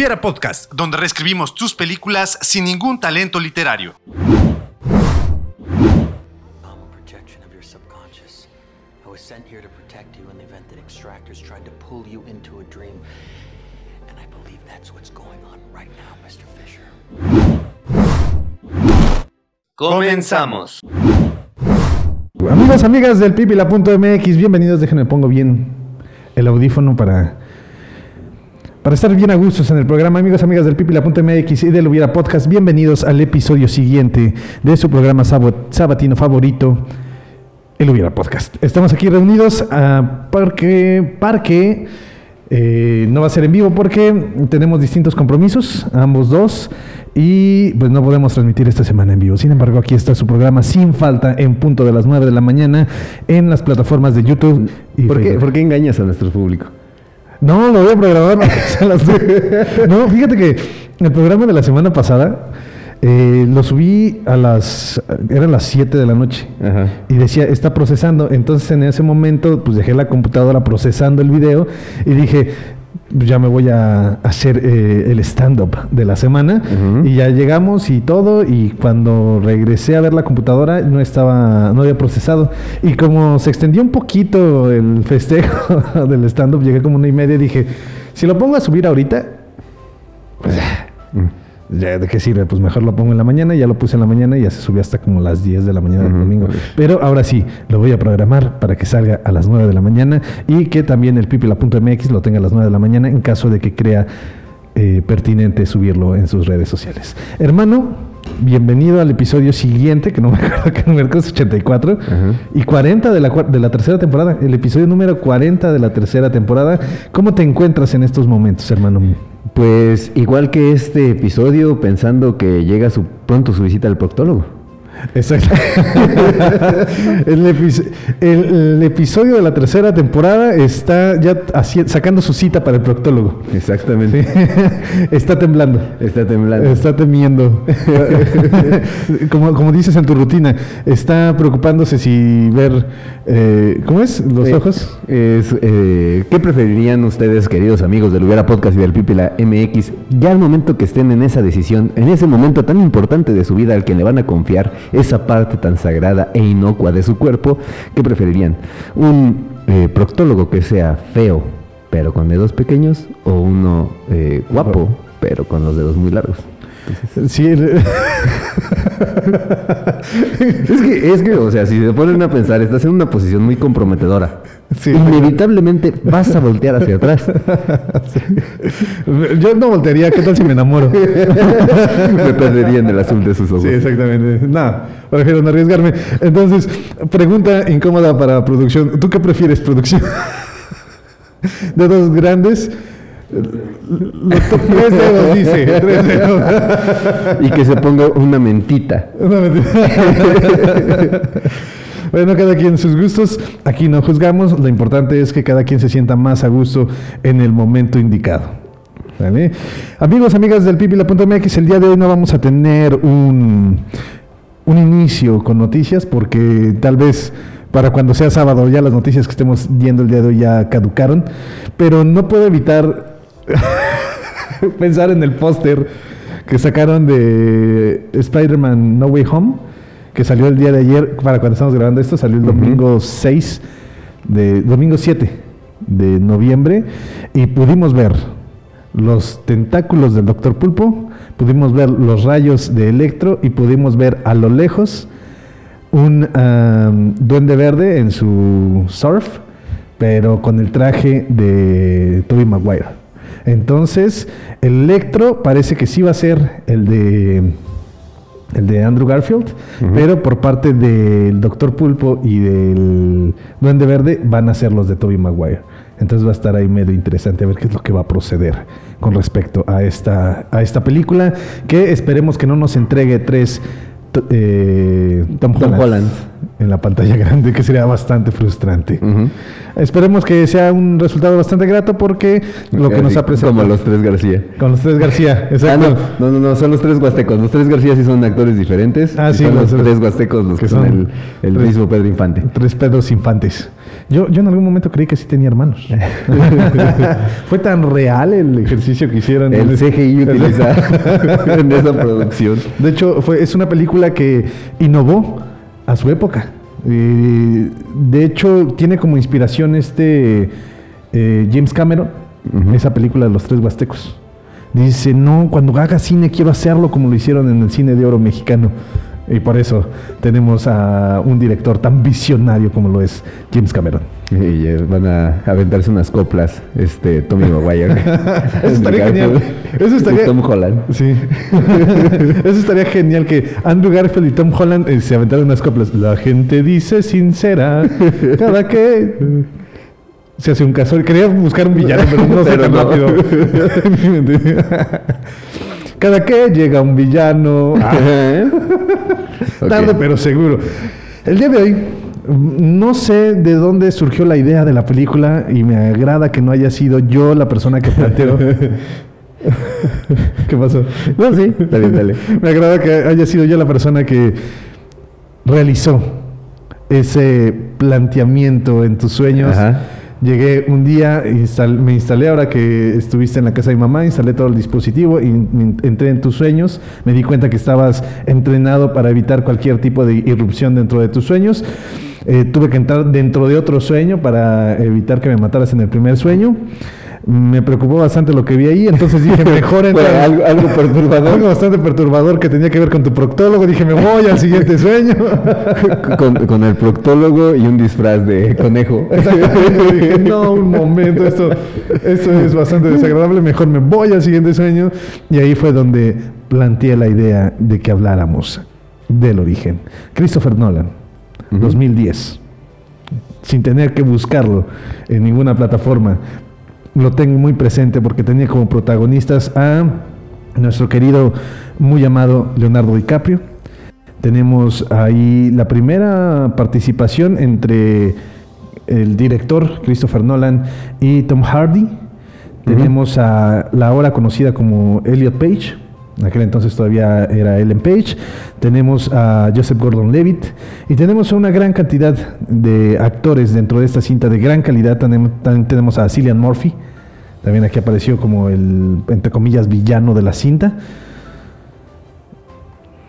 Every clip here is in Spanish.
Hubiera Podcast, donde reescribimos tus películas sin ningún talento literario. Comenzamos. Amigos, amigas del pipila.mx, bienvenidos. Déjenme pongo bien el audífono para, para estar bien a gustos en el programa. Amigos, amigas del pipila.mx y del Hubiera Podcast, bienvenidos al episodio siguiente de su programa sabatino favorito, el Hubiera Podcast. Estamos aquí reunidos ah, porque, porque eh, no va a ser en vivo porque tenemos distintos compromisos, ambos dos, y pues no podemos transmitir esta semana en vivo. Sin embargo, aquí está su programa sin falta en punto de las 9 de la mañana en las plataformas de YouTube. Y ¿Por qué, Facebook. por qué engañas a nuestro público? No, lo voy a programar. a las no, fíjate que el programa de la semana pasada eh, lo subí a las. Eran las 7 de la noche. Ajá. Y decía, está procesando. Entonces en ese momento, pues dejé la computadora procesando el video y dije, "Pues, ya me voy a hacer eh, el stand-up de la semana. Y ya llegamos y todo. Y cuando regresé a ver la computadora, no estaba, no había procesado. Y como se extendió un poquito el festejo del stand-up, llegué como una y media y dije, si lo pongo a subir ahorita, pues ya, ¿de qué sirve? Pues mejor lo pongo en la mañana, ya lo puse en la mañana y ya se subió hasta como las 10 de la mañana del domingo. Pero ahora sí, lo voy a programar para que salga a las 9 de la mañana y que también el pipila.mx lo tenga a las 9 de la mañana en caso de que crea eh, pertinente subirlo en sus redes sociales. Hermano, bienvenido al episodio siguiente, que no me acuerdo qué número es, 84 Ajá. y 40 de la, de la tercera temporada, el episodio número 40 de la tercera temporada. ¿Cómo te encuentras en estos momentos, hermano? Pues igual que este episodio, pensando que llega su, pronto su visita al proctólogo. Exacto. el, epi- el- el episodio de la tercera temporada está ya sacando su cita para el proctólogo. Exactamente. está temblando. Está temblando. Está temiendo. como, como dices en tu rutina, está preocupándose si ver. eh, ¿Cómo es? Los Eh, ojos. es, eh, ¿Qué preferirían ustedes, queridos amigos del Hubiera Podcast y del Pipila MX, ya al momento que estén en esa decisión, en ese momento tan importante de su vida al que le van a confiar esa parte tan sagrada e inocua de su cuerpo, ¿qué preferirían? ¿Un eh, proctólogo que sea feo, pero con dedos pequeños, o uno eh, guapo, pero con los dedos muy largos? Sí, Es que, es que, o sea, si se ponen a pensar, estás en una posición muy comprometedora. Sí. Inevitablemente vas a voltear hacia atrás. yo no voltearía. ¿Qué tal si me enamoro? Me perdería en el azul de sus ojos. Sí, exactamente. No, prefiero no arriesgarme. Entonces, pregunta incómoda para producción. ¿Tú qué prefieres, producción? ¿Dedos grandes? Los to- tres dedos, dice. Tres dedos. Y que se ponga una mentita. Una mentira. Bueno, cada quien sus gustos. Aquí no juzgamos. Lo importante es que cada quien se sienta más a gusto en el momento indicado. ¿Vale? Amigos, amigas del pipila.mx, el día de hoy no vamos a tener un, un inicio con noticias porque tal vez para cuando sea sábado ya las noticias que estemos viendo el día de hoy ya caducaron. Pero no puedo evitar pensar en el póster que sacaron de Spider-Man No Way Home, que salió el día de ayer, para cuando estamos grabando esto, salió el domingo 6, de, domingo 7 de noviembre, y pudimos ver los tentáculos del Doctor Pulpo, pudimos ver los rayos de Electro y pudimos ver a lo lejos un duende verde en su surf, pero con el traje de Tobey Maguire. Entonces, el Electro parece que sí va a ser el de el de Andrew Garfield, pero por parte del Doctor Pulpo y del Duende Verde van a ser los de Tobey Maguire. Entonces va a estar ahí medio interesante a ver qué es lo que va a proceder con respecto a esta, a esta película, que esperemos que no nos entregue tres eh, Tom, Tom Holland. En la pantalla grande, que sería bastante frustrante. Esperemos que sea un resultado bastante grato porque lo que nos ha presentado... Como los tres García. Con los tres García, Ah, exacto. no, no, no, no, son los tres huastecos. Los tres García sí son actores diferentes. Ah, sí, son los- los tres huastecos los que, son, son el, el tres- mismo Pedro Infante. Tres Pedros Infantes. Yo, yo en algún momento creí que sí tenía hermanos. Fue tan real el ejercicio que hicieron. El CGI utilizado en esa producción. De hecho, fue, es una película que innovó a su época. Eh, de hecho, tiene como inspiración este eh, James Cameron, esa película de los tres huastecos. Dice, no, cuando haga cine quiero hacerlo como lo hicieron en el cine de oro mexicano. Y por eso tenemos a un director tan visionario como lo es James Cameron. Y eh, van a aventarse unas coplas, este, Tommy Maguire. Eso estaría genial. Eso estaría... Tom Holland. Sí. Eso estaría genial que Andrew Garfield y Tom Holland eh, se aventaran unas coplas. La gente dice sincera cada que se hace un caso. Quería buscar un villano, pero no sé tan no. rápido. cada que llega un villano. Ah. Tarde pero seguro. El día de hoy, no sé de dónde surgió la idea de la película y me agrada que no haya sido yo la persona que planteó. ¿Qué pasó? No, sí, dale, dale. Me agrada que haya sido yo la persona que realizó ese planteamiento en tus sueños. Ajá. Llegué un día, instal- me instalé ahora que estuviste en la casa de mi mamá, instalé todo el dispositivo y entré en tus sueños. Me di cuenta que estabas entrenado para evitar cualquier tipo de irrupción dentro de tus sueños. Eh, tuve que entrar dentro de otro sueño para evitar que me mataras en el primer sueño. Me preocupó bastante lo que vi ahí, entonces dije, mejor entrar. algo, algo perturbador. Algo bastante perturbador que tenía que ver con tu proctólogo. Dije, me voy al siguiente sueño. con, con el proctólogo y un disfraz de conejo. Exactamente. Dije, no, un momento, esto, esto es bastante desagradable. Mejor me voy al siguiente sueño. Y ahí fue donde planteé la idea de que habláramos del origen. Christopher Nolan, 2010. Sin tener que buscarlo en ninguna plataforma. Lo tengo muy presente porque tenía como protagonistas a nuestro querido, muy amado Leonardo DiCaprio. Tenemos ahí la primera participación entre el director Christopher Nolan y Tom Hardy. Tenemos a la ahora conocida como Elliot Page. En aquel entonces todavía era Ellen Page. Tenemos a Joseph Gordon-Levitt. Y tenemos a una gran cantidad de actores dentro de esta cinta de gran calidad. También, también tenemos a Cillian Murphy. También aquí apareció como el, entre comillas, villano de la cinta.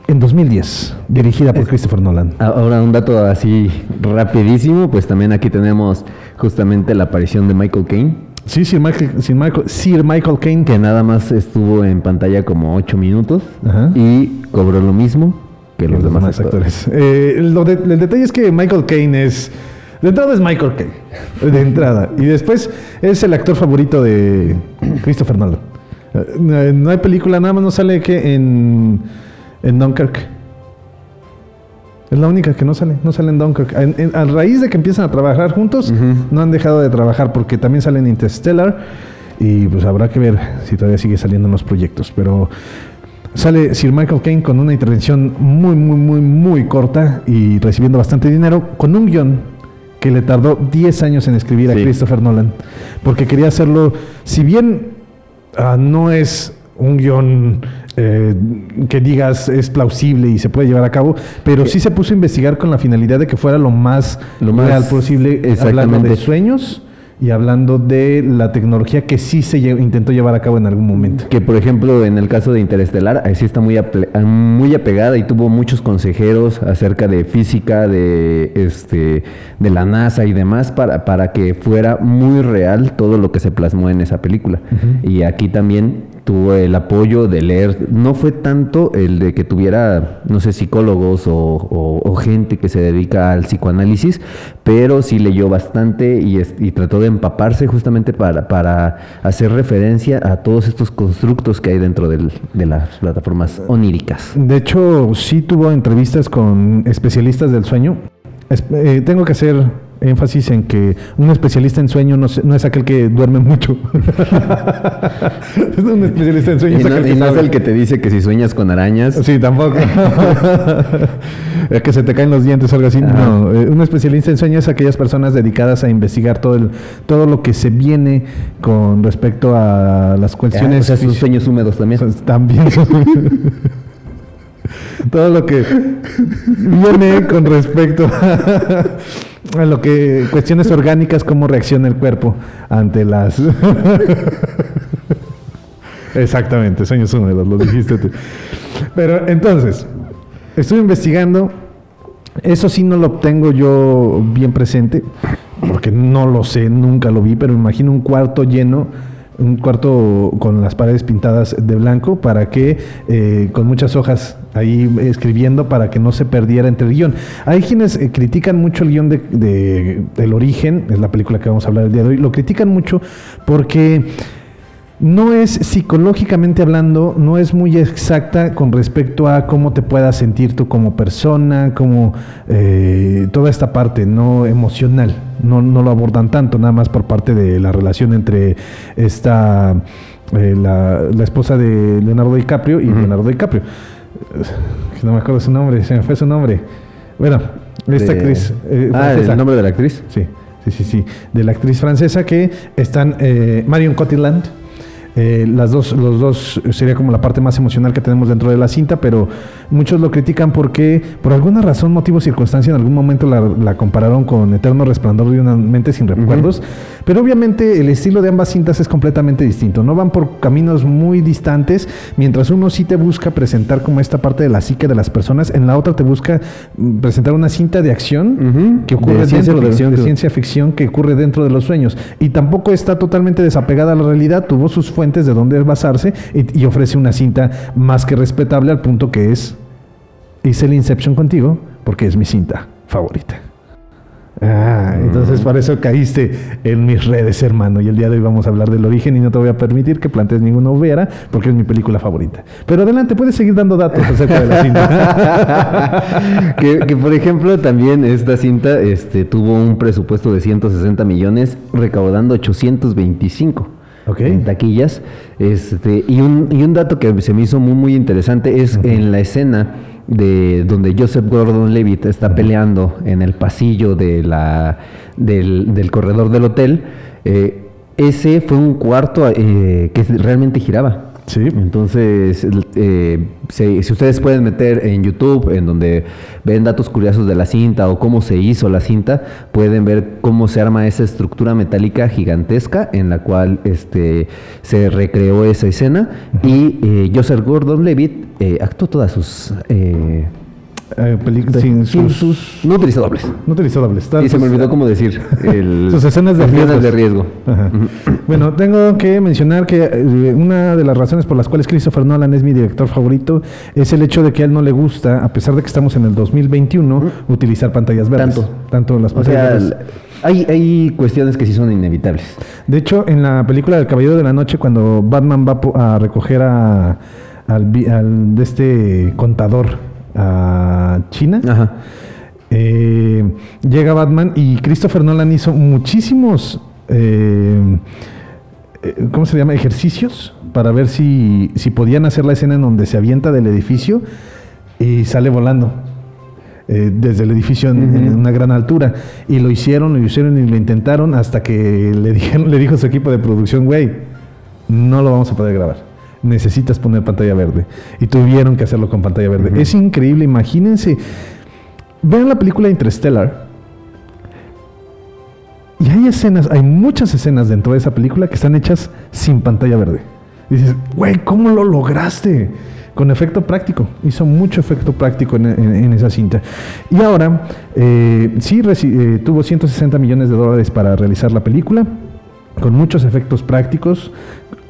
En 2010, dirigida por Christopher Nolan. Ahora un dato así rapidísimo, pues también aquí tenemos justamente la aparición de Michael Caine, Sí, Sir Michael, Sir Michael, Sir Michael Caine. que nada más estuvo en pantalla como 8 minutos Ajá. y cobró lo mismo que los, demás, actores. Eh, lo de- el detalle es que Michael Caine es. De entrada es Michael Caine. De entrada. Y después es el actor favorito de Christopher Nolan. Eh, no- no hay película, nada más no sale que en, en Dunkirk. Es la única que no sale, no sale en Dunkirk. En- en- a raíz de que empiezan a trabajar juntos, no han dejado de trabajar porque también salen en Interstellar y pues habrá que ver si todavía sigue saliendo en los proyectos. Pero sale Sir Michael Caine con una intervención muy, muy, muy, muy corta y recibiendo bastante dinero con un guion que le tardó 10 años en escribir a. Christopher Nolan porque quería hacerlo, si bien ah, no es un guion eh, que digas es plausible y se puede llevar a cabo, pero sí se puso a investigar con la finalidad de que fuera lo más, Lo más- real posible, hablando de sueños y hablando de la tecnología que sí se lle- intentó llevar a cabo en algún momento. Que por ejemplo en el caso de Interestelar, ahí sí está muy, muy apegada y tuvo muchos consejeros acerca de física, de este, de la NASA y demás para, para que fuera muy real todo lo que se plasmó en esa película. Y aquí también tuvo el apoyo de leer, no fue tanto el de que tuviera, no sé, psicólogos o, gente que se dedica al psicoanálisis, pero sí leyó bastante y, trató de empaparse justamente para, para hacer referencia a todos estos constructos que hay dentro del- de las plataformas oníricas. De hecho, sí tuvo entrevistas con especialistas del sueño. Eh, tengo que hacer énfasis en que un especialista en sueño no, se- no es aquel que duerme mucho. es un especialista en sueño. Y es no, aquel y no es el que te dice que si sueñas con arañas, Sí, tampoco. Es que se te caen los dientes o algo así. Ajá. No, eh, un especialista en sueño es aquellas personas dedicadas a investigar todo el, todo lo que se viene con respecto a las ah, cuestiones. o sea, sus sueños húmedos también. también. todo lo que viene con respecto a lo que cuestiones orgánicas, cómo reacciona el cuerpo ante las. Exactamente, sueños húmedos, lo dijiste tú. Pero entonces, estuve investigando. Eso sí no lo tengo yo bien presente, porque no lo sé, nunca lo vi, pero imagino un cuarto lleno, un cuarto con las paredes pintadas de blanco para que, eh, con muchas hojas ahí escribiendo para que no se perdiera entre el guion. Hay quienes eh, critican mucho el guion de, de- El Origen, es la película que vamos a hablar el día de hoy, lo critican mucho porque no es psicológicamente hablando, no es muy exacta con respecto a cómo te puedas sentir tú como persona, como eh, toda esta parte no emocional. No, no lo abordan tanto, nada más por parte de la relación entre esta eh, la, la esposa de Leonardo DiCaprio y Leonardo DiCaprio. No me acuerdo su nombre, se me fue su nombre. Bueno, esta De- actriz. eh, ah. ¿el nombre de la actriz? Sí, sí, sí, sí. De la actriz francesa que están eh, Marion Cotillard. Eh, las dos, los dos sería como la parte más emocional que tenemos dentro de la cinta, pero muchos lo critican porque por alguna razón, motivo, circunstancia, en algún momento la, la compararon con Eterno Resplandor de una mente sin recuerdos. Pero obviamente el estilo de ambas cintas es completamente distinto. No van por caminos muy distantes, mientras uno sí te busca presentar como esta parte de la psique de las personas, en la otra te busca mm, presentar una cinta de acción que ocurre De ciencia dentro de, ficción, de ciencia ficción que ocurre dentro de los sueños. Y tampoco está totalmente desapegada a la realidad, tuvo sus fuentes de donde basarse y, y ofrece una cinta más que respetable al punto que es hice el Inception contigo porque es mi cinta favorita. Ah, entonces por eso caíste en mis redes, hermano. Y el día de hoy vamos a hablar del origen y no te voy a permitir que plantees ninguna hubiera porque es mi película favorita. Pero adelante, puedes seguir dando datos acerca de la cinta. que, que, por ejemplo también esta cinta este, tuvo un presupuesto de 160 millones recaudando 825 Ok. en taquillas. Este, y, un, y un dato que se me hizo muy muy interesante es en la escena de donde Joseph Gordon-Levitt está peleando en el pasillo de la, del, del corredor del hotel eh, ese fue un cuarto eh, que realmente giraba Sí. entonces, eh, si, si ustedes pueden meter en YouTube, en donde ven datos curiosos de la cinta o cómo se hizo la cinta, pueden ver cómo se arma esa estructura metálica gigantesca en la cual este, se recreó esa escena. Y eh, Joseph Gordon-Levitt eh, actuó todas sus... eh, sin sus, sus, no utilizó dobles. no utilizó dobles. Y se me olvidó cómo decir. el- Sus escenas de riesgo. Ajá. Bueno, tengo que mencionar que eh, una de las razones por las cuales Christopher Nolan es mi director favorito es el hecho de que a él no le gusta, a pesar de que estamos en el 2021, utilizar pantallas verdes. Tanto. Tanto las O pantallas sea, verdes. hay, hay cuestiones que sí son inevitables. De hecho, en la película del Caballero de la Noche, cuando Batman va a recoger a, al- de este contador a China, Ajá. eh, llega Batman y Christopher Nolan hizo muchísimos, eh, eh, ¿cómo se llama? Ejercicios para ver si, si podían hacer la escena en donde se avienta del edificio y sale volando. desde el edificio en, en una gran altura y lo hicieron, lo hicieron y lo intentaron hasta que le dijeron, le dijo su equipo de producción, güey, no lo vamos a poder grabar. Necesitas poner pantalla verde. Y tuvieron que hacerlo con pantalla verde. Es increíble, imagínense. Vean la película Interstellar. Y hay escenas, hay muchas escenas dentro de esa película que están hechas sin pantalla verde. Y dices, güey, ¿cómo lo lograste? Con efecto práctico. Hizo mucho efecto práctico en, en- en esa cinta. Y ahora, eh, sí, eh, tuvo 160 millones de dólares para realizar la película con muchos efectos prácticos,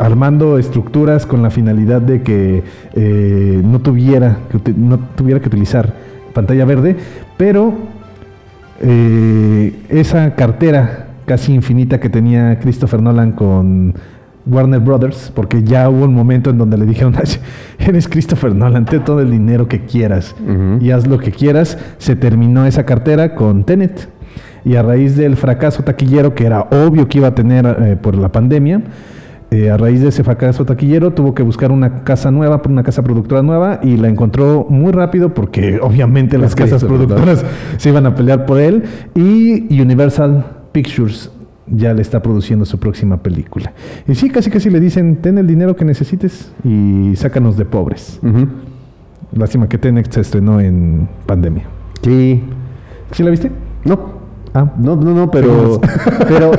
armando estructuras con la finalidad de que eh, no, tuviera que no tuviera que utilizar pantalla verde, pero eh, esa cartera casi infinita que tenía Christopher Nolan con Warner Brothers, porque ya hubo un momento en donde le dijeron, "Ay, eres Christopher Nolan, ten todo el dinero que quieras y haz lo que quieras, se terminó esa cartera con Tenet. Y a raíz del fracaso taquillero, que era obvio que iba a tener eh, por la pandemia, eh, a raíz de ese fracaso taquillero tuvo que buscar una casa nueva, una casa productora nueva, y la encontró muy rápido porque obviamente las casas productoras se iban a pelear por él. Y Universal Pictures ya le está produciendo su próxima película. Y sí, casi casi le dicen, ten el dinero que necesites y sácanos de pobres. Lástima que Tenet se estrenó en pandemia. Sí. ¿Sí la viste? No. Ah, No, no, no, pero. pero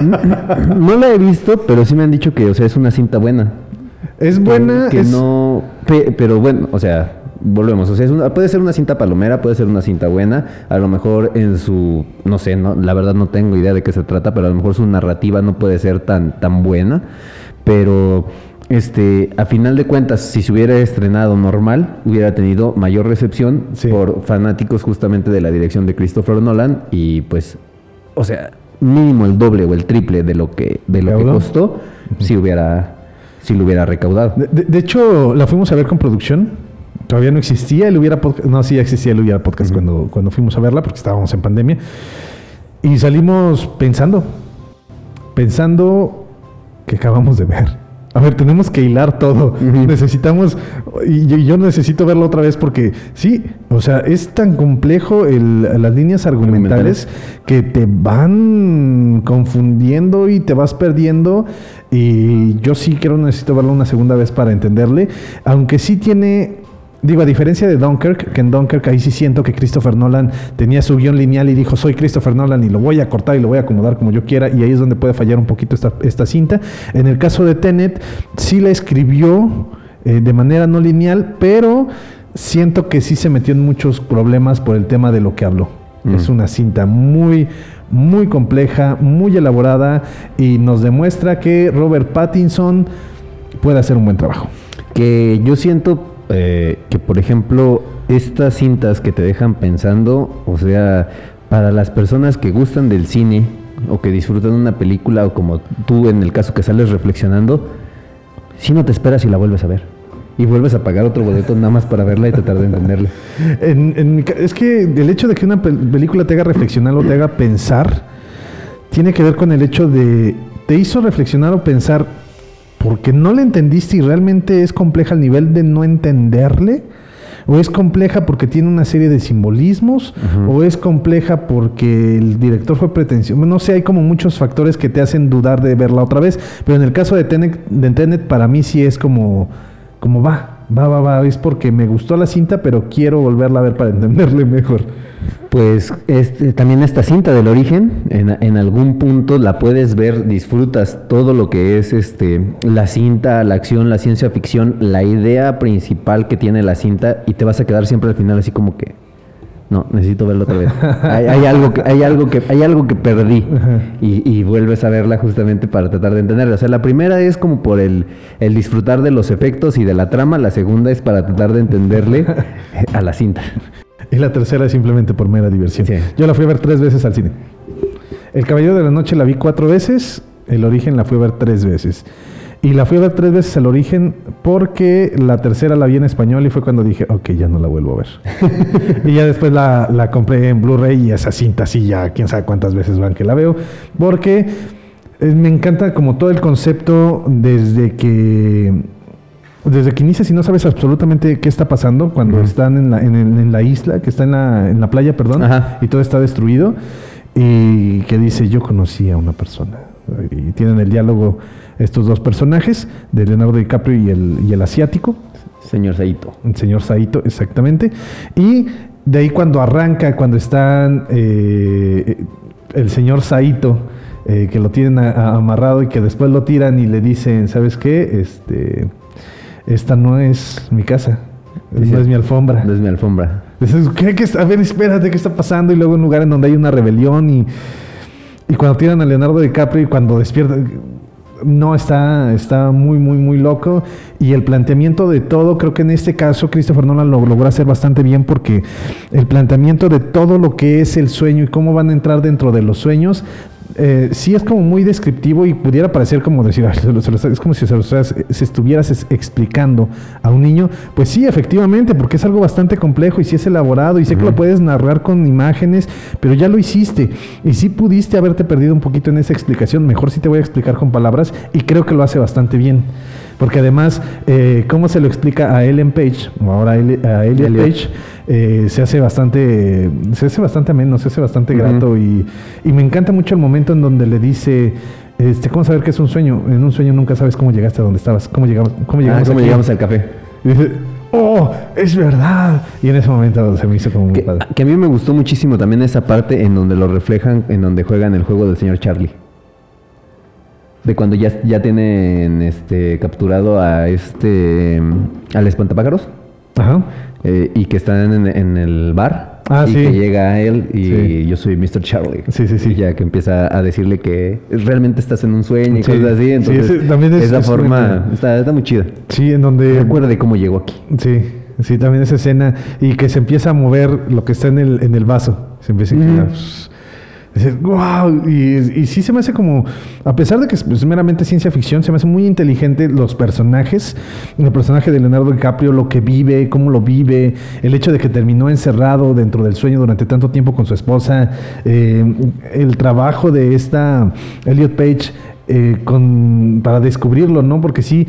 no la he visto, pero sí me han dicho que, o sea, es una cinta buena. es buena. Que, es- no. pe- pero bueno, o sea, volvemos. O sea, es una- puede ser una cinta palomera, puede ser una cinta buena. A lo mejor en su. No sé, no, la verdad no tengo idea de qué se trata, pero a lo mejor su narrativa no puede ser tan, tan buena. Pero. Este, a final de cuentas, si se hubiera estrenado normal, hubiera tenido mayor recepción Sí. por fanáticos justamente de la dirección de Christopher Nolan y pues, o sea, mínimo el doble o el triple de lo que de lo que costó, si hubiera si lo hubiera recaudado. De, de- de hecho, la fuimos a ver con producción. Todavía no existía el Hubiera Podcast. No, sí existía el Hubiera Podcast cuando, cuando fuimos a verla, porque estábamos en pandemia. Y salimos pensando. Pensando que acabamos de ver. A ver, tenemos que hilar todo. Necesitamos. Y yo, yo necesito verlo otra vez porque sí, o sea, es tan complejo el- las líneas argumentales que te van confundiendo y te vas perdiendo. Y yo sí quiero, necesito verlo una segunda vez para entenderle. Aunque sí tiene. Digo, a diferencia de Dunkirk, que en Dunkirk ahí sí siento que Christopher Nolan tenía su guion lineal y dijo, soy Christopher Nolan y lo voy a cortar y lo voy a acomodar como yo quiera, y ahí es donde puede fallar un poquito esta, esta cinta. En el caso de Tenet, sí la escribió eh, de manera no lineal, pero siento que sí se metió en muchos problemas por el tema de lo que habló. Es una cinta muy, muy compleja, muy elaborada y nos demuestra que Robert Pattinson puede hacer un buen trabajo. Que yo siento eh, que, por ejemplo, estas cintas que te dejan pensando, o sea, para las personas que gustan del cine o que disfrutan una película o como tú en el caso que sales reflexionando, si no te esperas y la vuelves a ver. Y vuelves a pagar otro boleto nada más para verla y tratar de entenderla. En- es que el hecho de que una pel- película te haga reflexionar o te haga pensar, tiene que ver con el hecho de, te hizo reflexionar o pensar porque no le entendiste y realmente es compleja al nivel de no entenderle, o es compleja porque tiene una serie de simbolismos, o es compleja porque el director fue pretencioso. No sé, hay como muchos factores que te hacen dudar de verla otra vez, pero en el caso de Tenet, de Tenet para mí sí es como, como va, va, va, va, es porque me gustó la cinta, pero quiero volverla a ver para entenderle mejor. Pues este, también esta cinta del origen, en, algún punto la puedes ver, disfrutas todo lo que es este, la cinta, la acción, la ciencia ficción, la idea principal que tiene la cinta y te vas a quedar siempre al final así como que, no, necesito verlo otra vez. hay, hay algo que, hay, algo que, hay algo que perdí y, y vuelves a verla justamente para tratar de entenderla. O sea, la primera es como por el, el disfrutar de los efectos y de la trama, la segunda es para tratar de entenderle a la cinta. Y la tercera es simplemente por mera diversión. Sí. Yo la fui a ver tres veces al cine. El Caballero de la Noche la vi cuatro veces, El Origen la fui a ver tres veces. Y la fui a ver tres veces al Origen porque la tercera la vi en español y fue cuando dije, ok, ya no la vuelvo a ver. y ya después la, la compré en Blu-ray y esa cinta sí ya, quién sabe cuántas veces van que la veo. Porque eh, me encanta como todo el concepto desde que desde que inicias y no sabes absolutamente qué está pasando cuando están en la, en, la isla, que está en la, en la playa, perdón, Ajá. y todo está destruido, y que dice, yo conocí a una persona. Y tienen el diálogo estos dos personajes, de Leonardo DiCaprio y el, y el asiático, Señor Saito. el señor Saito, exactamente. Y de ahí cuando arranca, cuando están eh, el señor Saito, eh, que lo tienen a- a- amarrado y que después lo tiran y le dicen, ¿sabes qué? Este, esta no es mi casa, Dice, no es mi alfombra. No es mi alfombra. Dices, ¿qué, a ver, espérate, ¿qué está pasando? Y luego un lugar en donde hay una rebelión y, y cuando tiran a Leonardo DiCaprio y cuando despierta, no, está, está muy, muy, muy loco. Y el planteamiento de todo, creo que en este caso Christopher Nolan lo logró hacer bastante bien porque el planteamiento de todo lo que es el sueño y cómo van a entrar dentro de los sueños, eh, sí es como muy descriptivo y pudiera parecer como decir, "Ay, se lo- se lo está- es como si se, lo estás- se estuvieras es- explicando a un niño. Pues sí, efectivamente, porque es algo bastante complejo y sí es elaborado y sé que lo puedes narrar con imágenes, pero ya lo hiciste y sí pudiste haberte perdido un poquito en esa explicación. Mejor sí te voy a explicar con palabras y creo que lo hace bastante bien. Porque además, eh, cómo se lo explica a Ellen Page, o ahora a Elliot. Page, eh, se hace bastante, se hace bastante ameno, se hace bastante grato y, y me encanta mucho el momento en donde le dice, este, ¿cómo saber que es un sueño? En un sueño nunca sabes cómo llegaste a donde estabas, cómo llegamos, cómo Ah, llegamos, ¿Cómo aquí?". llegamos al café? Y dice, oh, es verdad. Y en ese momento se me hizo como muy Que, padre. que a mí me gustó muchísimo también esa parte en donde lo reflejan, en donde juegan el juego del señor Charlie. De cuando ya, ya tienen este capturado a este al espantapájaros Ajá. eh, y que están en, en el bar Ah, y sí. que llega él y Sí. yo soy Mr. Charlie. Sí, sí, sí. Y ya que empieza a decirle que realmente estás en un sueño y Sí. cosas así. Sí, Entonces, ese también es- esa es forma muy- está, está muy chida. Sí, en donde. Recuerda de cómo llegó aquí. Sí, sí, también esa escena. Y que se empieza a mover lo que está en el, en el vaso. Se empieza a inclinar. Dices, wow. Y, y sí se me hace como, a pesar de que es meramente ciencia ficción, se me hace muy inteligente los personajes. El personaje de Leonardo DiCaprio, lo que vive, cómo lo vive, el hecho de que terminó encerrado dentro del sueño durante tanto tiempo con su esposa, eh, el trabajo de esta Elliot Page eh, con, para descubrirlo, ¿no? Porque sí,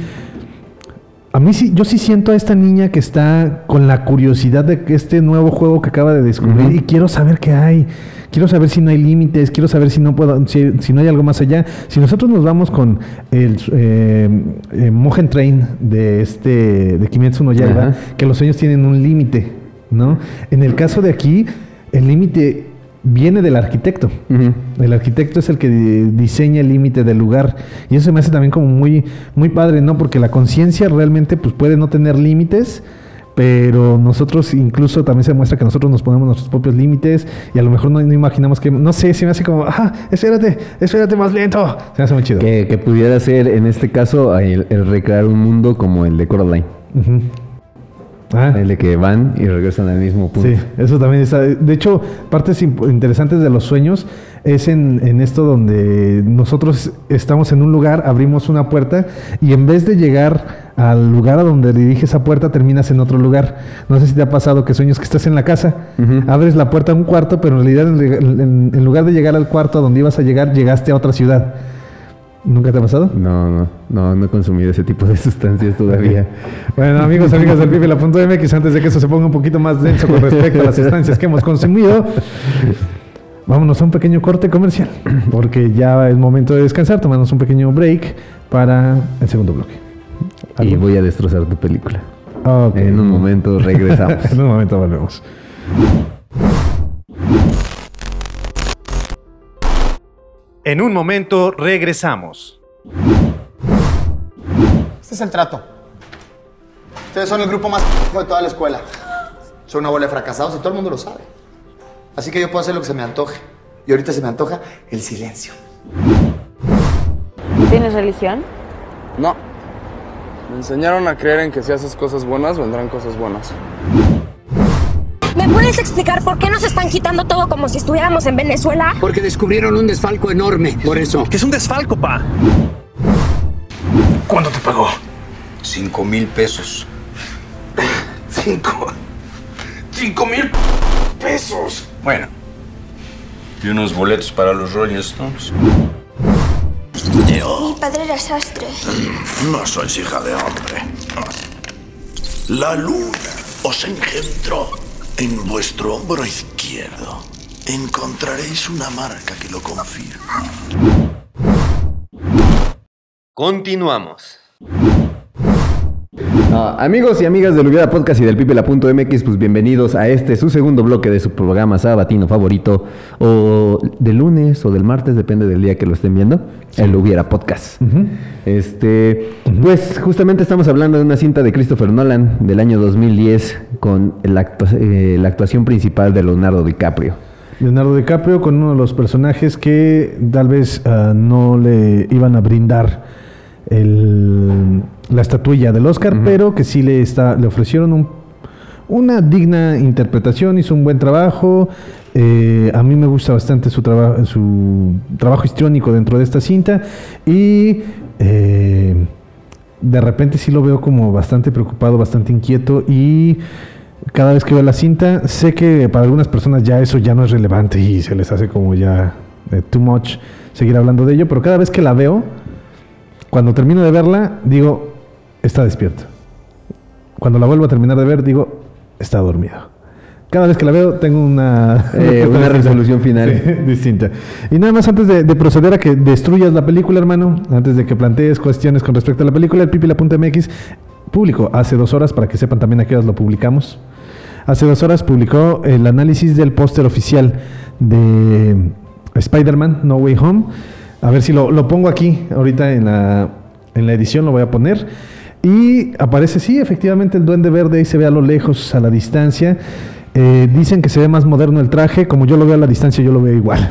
a mí sí, yo sí siento a esta niña que está con la curiosidad de que este nuevo juego que acaba de descubrir y quiero saber qué hay. Quiero saber si no hay límites, quiero saber si no puedo, si, si no hay algo más allá. Si nosotros nos vamos con el eh, eh, Mohen Train de este de Kimetsu no Yaiba, Ajá. que los sueños tienen un límite, ¿no? En el caso de aquí, el límite viene del arquitecto. El arquitecto es el que di- diseña el límite del lugar. Y eso se me hace también como muy, muy padre, ¿no? Porque la conciencia realmente pues, puede no tener límites, pero nosotros incluso también se muestra que nosotros nos ponemos nuestros propios límites y a lo mejor no, no imaginamos que, no sé, se me hace como, ah, espérate, espérate más lento. Se me hace muy chido. Que, que pudiera ser, en este caso, el, el recrear un mundo como el de Coraline. Ah. El de que van y regresan al mismo punto. Sí, eso también está. De hecho, partes interesantes de los sueños es en, en esto donde nosotros estamos en un lugar, abrimos una puerta y en vez de llegar al lugar a donde dirige esa puerta, terminas en otro lugar. No sé si te ha pasado que sueños que estás en la casa, abres la puerta a un cuarto, pero en realidad en, en- en lugar de llegar al cuarto a donde ibas a llegar, llegaste a otra ciudad. ¿Nunca te ha pasado? No, no, no, no he consumido ese tipo de sustancias todavía. Bueno, amigos, amigas del Pipila.mx, antes de que eso se ponga un poquito más denso con respecto a las sustancias que hemos consumido, vámonos a un pequeño corte comercial, porque ya es momento de descansar, tomarnos un pequeño break para el segundo bloque. Y voy a destrozar tu película. En un momento regresamos. en un momento volvemos. En un momento regresamos. Este es el trato. Ustedes son el grupo más de toda la escuela. Son una bola de fracasados y todo el mundo lo sabe. Así que yo puedo hacer lo que se me antoje. Y ahorita se me antoja el silencio. ¿Tienes religión? No. Me enseñaron a creer en que si haces cosas buenas, vendrán cosas buenas. ¿Me puedes explicar por qué nos están quitando todo como si estuviéramos en Venezuela? Porque descubrieron un desfalco enorme, por eso. Que es un desfalco, pa. ¿Cuánto te pagó? Cinco mil pesos. Cinco. Cinco mil pesos. Bueno. Y unos boletos para los Rolling Stones. Mi padre era sastre. No sois hija de hombre. La luna os engendró en vuestro hombro izquierdo. Encontraréis una marca que lo confirma. Continuamos. Ah, amigos y amigas del Hubiera Podcast y del Pipela.mx, pues bienvenidos a este su segundo bloque de su programa sabatino favorito, o del lunes o del martes, depende del día que lo estén viendo, el Hubiera Podcast. Este, pues justamente estamos hablando de una cinta de Christopher Nolan del año 2010 con la, eh, la actuación principal de Leonardo DiCaprio. Leonardo DiCaprio con uno de los personajes que tal vez ah, no le iban a brindar el- la estatuilla del Oscar, pero que sí le, está, le ofrecieron un- una digna interpretación, hizo un buen trabajo. eh, a mí me gusta bastante su, traba- su trabajo histriónico dentro de esta cinta y eh, de repente sí lo veo como bastante preocupado, bastante inquieto y cada vez que veo la cinta, sé que para algunas personas ya eso ya no es relevante y se les hace como ya eh, too much seguir hablando de ello, pero cada vez que la veo, cuando termino de verla, digo, está despierto. Cuando la vuelvo a terminar de ver, digo, está dormido. Cada vez que la veo, tengo una, Eh, una resolución final. Sí, distinta. Y nada más antes de, de proceder a que destruyas la película, hermano, antes de que plantees cuestiones con respecto a la película, el pipila.mx, público hace dos horas, para que sepan también a qué horas lo publicamos. Hace dos horas publicó el análisis del póster oficial de Spider-Man No Way Home. A ver si lo, lo pongo aquí, ahorita en la, en la edición lo voy a poner. Y aparece, sí, efectivamente el duende verde ahí se ve a lo lejos, a la distancia. Eh, dicen que se ve más moderno el traje, como yo lo veo a la distancia, yo lo veo igual.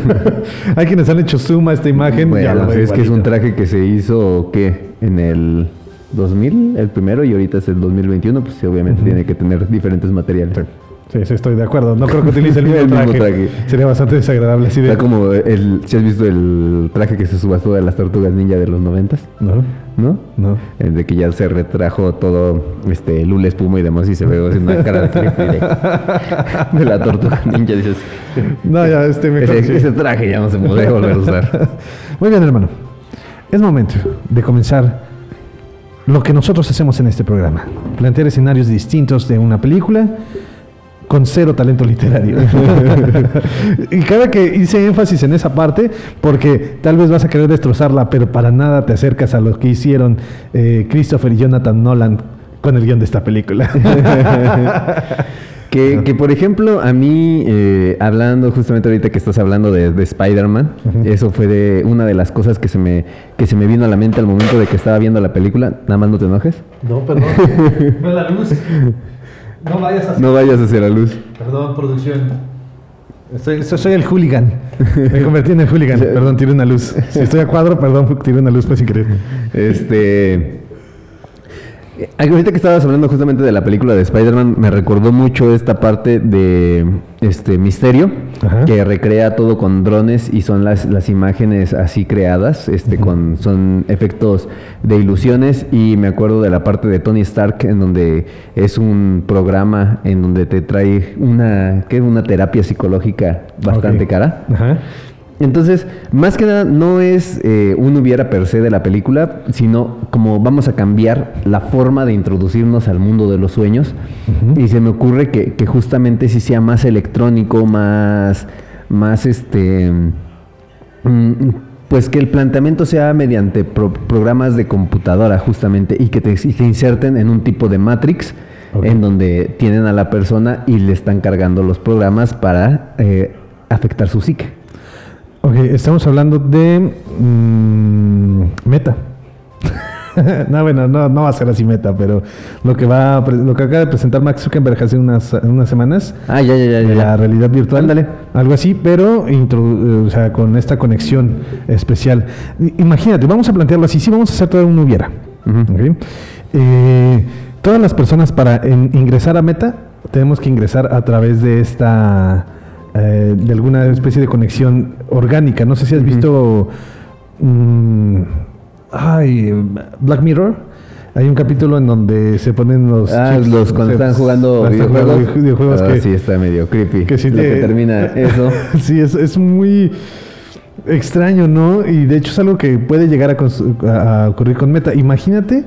Hay quienes han hecho zoom a esta imagen. Bueno, ya lo veo es que es un traje que se hizo, ¿qué? En el 2000, el primero, y ahorita es el 2021, pues sí, obviamente tiene que tener diferentes materiales. Sí, sí, estoy de acuerdo. No creo que utilice el mismo, El mismo traje. traje. Sería bastante desagradable así de. Está como el, si has visto el traje que se subastó de las tortugas ninja de los noventas, No, ¿no? no. El de que ya se retrajo todo este lula espuma y demás y se ve así una cara de, de, la tortuga ninja dices No, ya, este mejor. ese, sí. ese traje ya no se podría volver a usar Muy bien, hermano. Es momento de comenzar lo que nosotros hacemos en este programa. Plantear escenarios distintos de una película con cero talento literario. y cada que hice énfasis en esa parte, porque tal vez vas a querer destrozarla, pero para nada te acercas a lo que hicieron eh, Christopher y Jonathan Nolan con el guion de esta película. que, que, por ejemplo a mí eh, hablando justamente ahorita que estás hablando de, de Spider-Man eso fue de una de las cosas que se me que se me vino a la mente al momento de que estaba viendo la película nada más no te enojes no, perdón. Ve la luz. No vayas a no vayas hacia la luz Perdón, producción. Soy, soy, el hooligan. Me convertí en el hooligan. Perdón, tiré una luz. Si estoy a cuadro, perdón, tiré una luz, fue sin querer. Este. Ahorita que estabas hablando justamente de la película de Spider-Man, me recordó mucho esta parte de este Misterio, Ajá. que recrea todo con drones y son las, las imágenes así creadas, este, con, son efectos de ilusiones. Y me acuerdo de la parte de Tony Stark, en donde es un programa en donde te trae una, ¿qué? una terapia psicológica bastante cara. Ajá. Entonces, más que nada, no es eh, un hubiera per se de la película, sino como vamos a cambiar la forma de introducirnos al mundo de los sueños. Y se me ocurre que, que justamente si sea más electrónico, más, más este, mm, pues que el planteamiento sea mediante pro- programas de computadora justamente y que te, y te inserten en un tipo de Matrix. En donde tienen a la persona y le están cargando los programas para eh, afectar su psique. Ok, estamos hablando de mm, meta. no, bueno, no, no va a ser así meta, pero lo que va lo que acaba de presentar Max Zuckerberg hace unas, unas semanas Ah, ya, ya, ya, de la realidad virtual, Ándale. algo así, pero introdu- o sea, con esta conexión especial. Imagínate, vamos a plantearlo así, sí vamos a hacer todo un hubiera. Ujú. ¿ok? Eh, todas las personas para en- ingresar a Meta tenemos que ingresar a través de esta eh, de alguna especie de conexión orgánica. No sé si has visto mm, ay, Black Mirror. Hay un capítulo en donde se ponen los Ah, chips, los cuando están jugando videojuegos. jugando videojuegos Ah, que, sí, está medio creepy. que sí Lo te- que termina eso. sí, es, es muy extraño, ¿no? Y de hecho es algo que puede llegar a, a- a ocurrir con Meta. Imagínate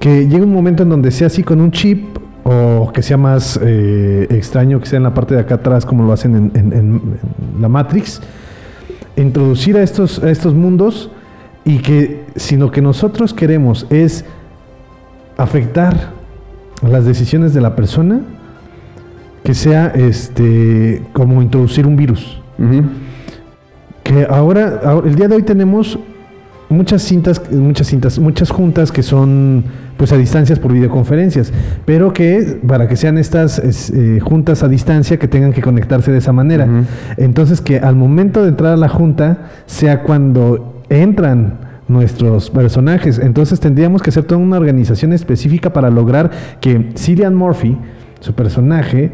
que llegue un momento en donde sea así con un chip o que sea más eh, extraño, que sea en la parte de acá atrás como lo hacen en, en- en- en la Matrix, introducir a estos, a estos mundos y que si lo que nosotros queremos es afectar las decisiones de la persona, que sea este como introducir un virus. Que ahora, ahora- el día de hoy tenemos muchas cintas, muchas cintas, muchas juntas que son pues a distancias por videoconferencias, pero que para que sean estas es, eh, juntas a distancia que tengan que conectarse de esa manera. Entonces que al momento de entrar a la junta sea cuando entran nuestros personajes. Entonces tendríamos que hacer toda una organización específica para lograr que Cillian Murphy, su personaje,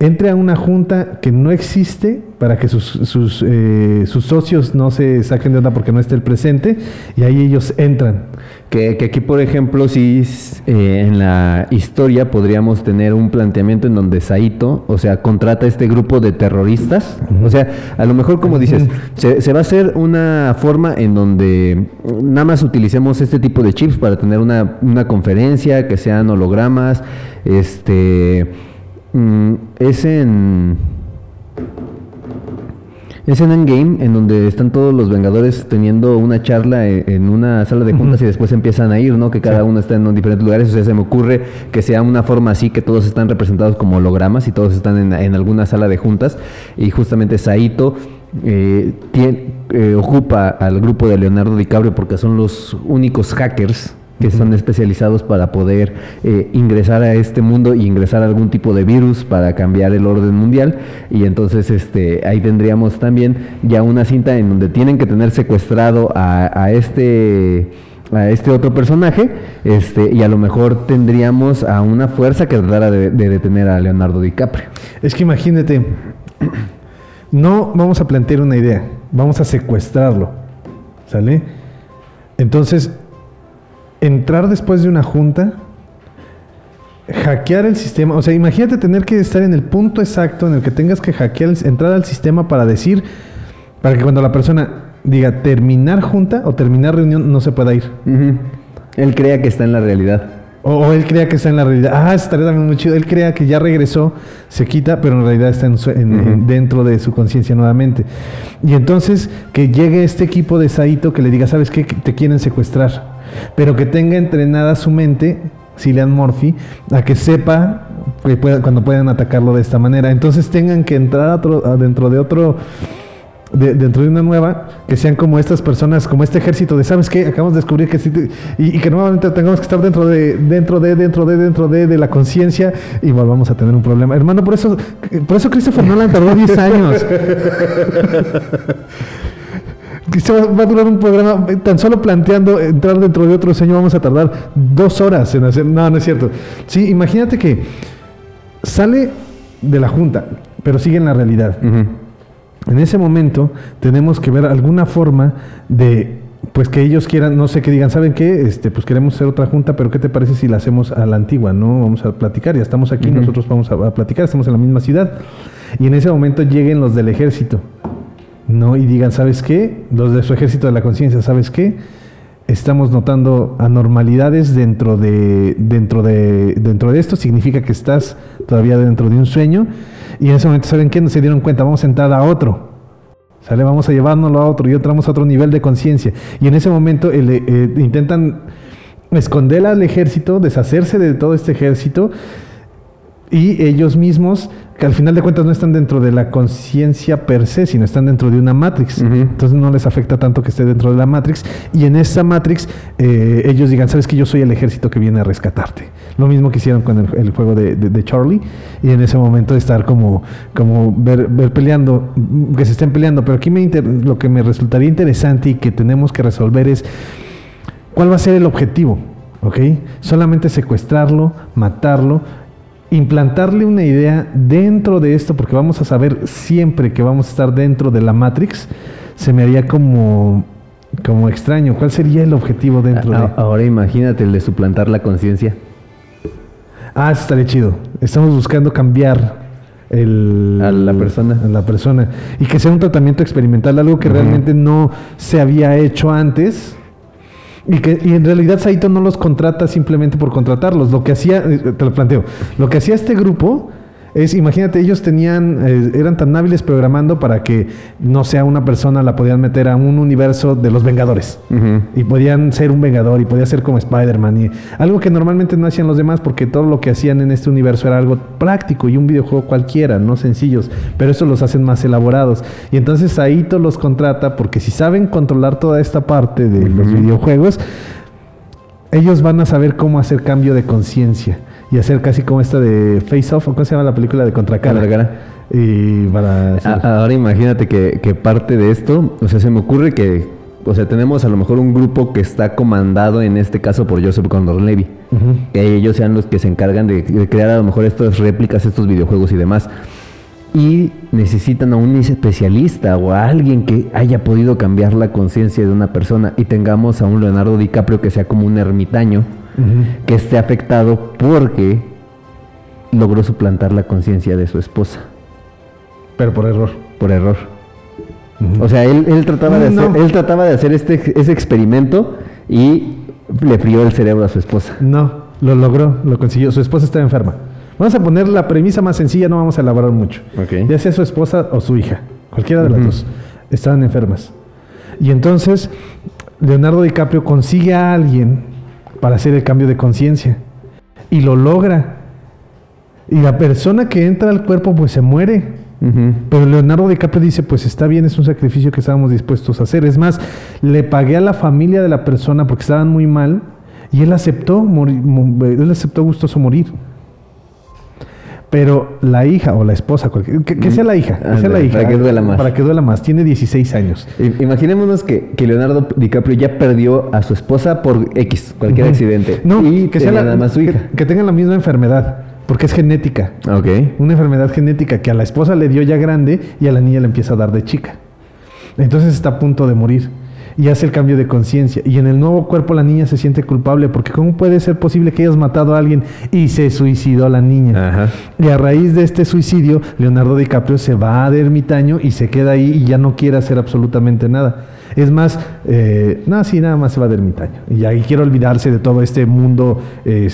entre a una junta que no existe para que sus, sus, eh, sus socios no se saquen de onda porque no esté el presente y ahí ellos entran. Que, que aquí, por ejemplo, sí eh, en la historia podríamos tener un planteamiento en donde Saito, o sea, contrata este grupo de terroristas. O sea, a lo mejor, como dices, se, se va a hacer una forma en donde nada más utilicemos este tipo de chips para tener una, una conferencia, que sean hologramas. Este. Mm, es en. Es en Endgame, en donde están todos los Vengadores teniendo una charla e- en una sala de juntas y después empiezan a ir, ¿no? Que cada uno está en diferentes lugares. O sea, se me ocurre que sea una forma así, que todos están representados como hologramas y todos están en, en alguna sala de juntas. Y justamente Saito eh, eh, ocupa al grupo de Leonardo DiCaprio porque son los únicos hackers que son especializados para poder eh, ingresar a este mundo y ingresar a algún tipo de virus para cambiar el orden mundial. Y entonces este ahí tendríamos también ya una cinta en donde tienen que tener secuestrado a, a este a este otro personaje este y a lo mejor tendríamos a una fuerza que tratara de, de detener a Leonardo DiCaprio. Es que imagínate, no vamos a plantear una idea, vamos a secuestrarlo, ¿sale? Entonces, entrar después de una junta, hackear el sistema, o sea, imagínate tener que estar en el punto exacto en el que tengas que hackear, entrar al sistema para decir, para que cuando la persona diga terminar junta o terminar reunión, no se pueda ir. él crea que está en la realidad O, o él crea que está en la realidad. Ah, estaría también muy chido. Él crea que ya regresó, se quita, pero en realidad está en su- en- en- dentro de su conciencia nuevamente. Y entonces que llegue este equipo de Saito que le diga, ¿sabes qué? Que Te quieren secuestrar. Pero que tenga entrenada su mente, Cillian Murphy, a que sepa que pueda- cuando puedan atacarlo de esta manera. Entonces tengan que entrar dentro de otro de- dentro de una nueva, que sean como estas personas, como este ejército de, ¿sabes qué? Acabamos de descubrir que sí, y que nuevamente tengamos que estar dentro de, dentro de, dentro de, dentro de, de la conciencia y volvamos a tener un problema. Hermano, por eso, por eso Christopher Nolan tardó 10 años. Va, a durar un programa, eh, tan solo planteando entrar dentro de otro sueño, vamos a tardar dos horas en hacer. No, no es cierto. Sí, imagínate que sale de la junta, pero sigue en la realidad. En ese momento tenemos que ver alguna forma de pues que ellos quieran, no sé, que digan, ¿saben qué? Este, pues queremos hacer otra junta, pero ¿qué te parece si la hacemos a la antigua? No, vamos a platicar, ya estamos aquí, nosotros vamos a, a platicar, estamos en la misma ciudad. Y en ese momento lleguen los del ejército, ¿no? Y digan, ¿sabes qué? Los de su ejército de la conciencia, ¿sabes qué? Estamos notando anormalidades dentro de, dentro de, dentro de esto, significa que estás todavía dentro de un sueño. Y en ese momento, ¿saben qué? No se dieron cuenta, vamos a entrar a otro. ¿Sale? Vamos a llevárnoslo a otro y entramos a otro nivel de conciencia. Y en ese momento eh, intentan esconder al ejército, deshacerse de todo este ejército y ellos mismos, que al final de cuentas no están dentro de la conciencia per se, sino están dentro de una matrix. Entonces no les afecta tanto que esté dentro de la matrix. Y en esa matrix eh, ellos digan, sabes que yo soy el ejército que viene a rescatarte. Lo mismo que hicieron con el, el juego de, de- de Charlie. Y en ese momento estar como, como ver, ver peleando, que se estén peleando. Pero aquí me inter- lo que me resultaría interesante y que tenemos que resolver es cuál va a ser el objetivo. ¿Ok? Solamente secuestrarlo, matarlo, implantarle una idea dentro de esto, porque vamos a saber siempre que vamos a estar dentro de la Matrix, se me haría como, como extraño. ¿Cuál sería el objetivo dentro A- de...? ahora imagínate el de suplantar la conciencia Ah, eso estaría chido. Estamos buscando cambiar el, A la persona. a la persona. Y que sea un tratamiento experimental, algo que realmente no se había hecho antes. Y que y en realidad Saito no los contrata simplemente por contratarlos. Lo que hacía, eh, te lo planteo, lo que hacía este grupo es, imagínate, ellos tenían, eh, eran tan hábiles programando para que no sea una persona, la podían meter a un universo de los Vengadores. Y podían ser un Vengador y podía ser como Spider-Man. Y algo que normalmente no hacían los demás porque todo lo que hacían en este universo era algo práctico y un videojuego cualquiera, no sencillos. Pero eso los hacen más elaborados. Y entonces Saito los contrata porque si saben controlar toda esta parte de los videojuegos, ellos van a saber cómo hacer cambio de conciencia y hacer casi como esta de Face Off, cómo se llama la película de Contracara. Contracara. Y para hacer- ahora imagínate que, que parte de esto, o sea, se me ocurre que, o sea, tenemos a lo mejor un grupo que está comandado en este caso por Joseph Condor-Levy. Ujú. Que ellos sean los que se encargan de, de crear a lo mejor estas réplicas, estos videojuegos y demás. Y necesitan a un especialista o a alguien que haya podido cambiar la conciencia de una persona y tengamos a un Leonardo DiCaprio que sea como un ermitaño Que esté afectado porque logró suplantar la conciencia de su esposa Pero por error. por error. O sea, él, él trataba de No. hacer, él trataba de hacer este, ese experimento y le frió el cerebro a su esposa. No, lo logró, lo consiguió. Su esposa estaba enferma. Vamos a poner la premisa más sencilla, no vamos a elaborar mucho. Ya sea su esposa o su hija. cualquiera de las dos, estaban enfermas. Y entonces Leonardo DiCaprio consigue a alguien para hacer el cambio de conciencia y lo logra. Y la persona que entra al cuerpo pues se muere. Pero Leonardo DiCaprio dice, pues está bien, es un sacrificio que estábamos dispuestos a hacer. Es más, le pagué a la familia de la persona porque estaban muy mal y él aceptó, morir, él aceptó gustoso morir. Pero la hija o la esposa, cualquier- que, que sea la hija, que sea la hija. Para que duela más. Para que duela más. Tiene 16 años. Imaginémonos que, que Leonardo DiCaprio ya perdió a su esposa por X, cualquier accidente. No, y que sea la- nada más su que- hija. Que, tengan la misma enfermedad, porque es genética. Ok. Una enfermedad genética que a la esposa le dio ya grande y a la niña le empieza a dar de chica. Entonces está a punto de morir y hace el cambio de conciencia. Y en el nuevo cuerpo la niña se siente culpable porque ¿cómo puede ser posible que hayas matado a alguien y se suicidó la niña? Y a raíz de este suicidio, Leonardo DiCaprio se va de ermitaño y se queda ahí y ya no quiere hacer absolutamente nada. Es más, eh, no, sí, nada más se va de ermitaño. Y ahí quiere olvidarse de todo este mundo eh,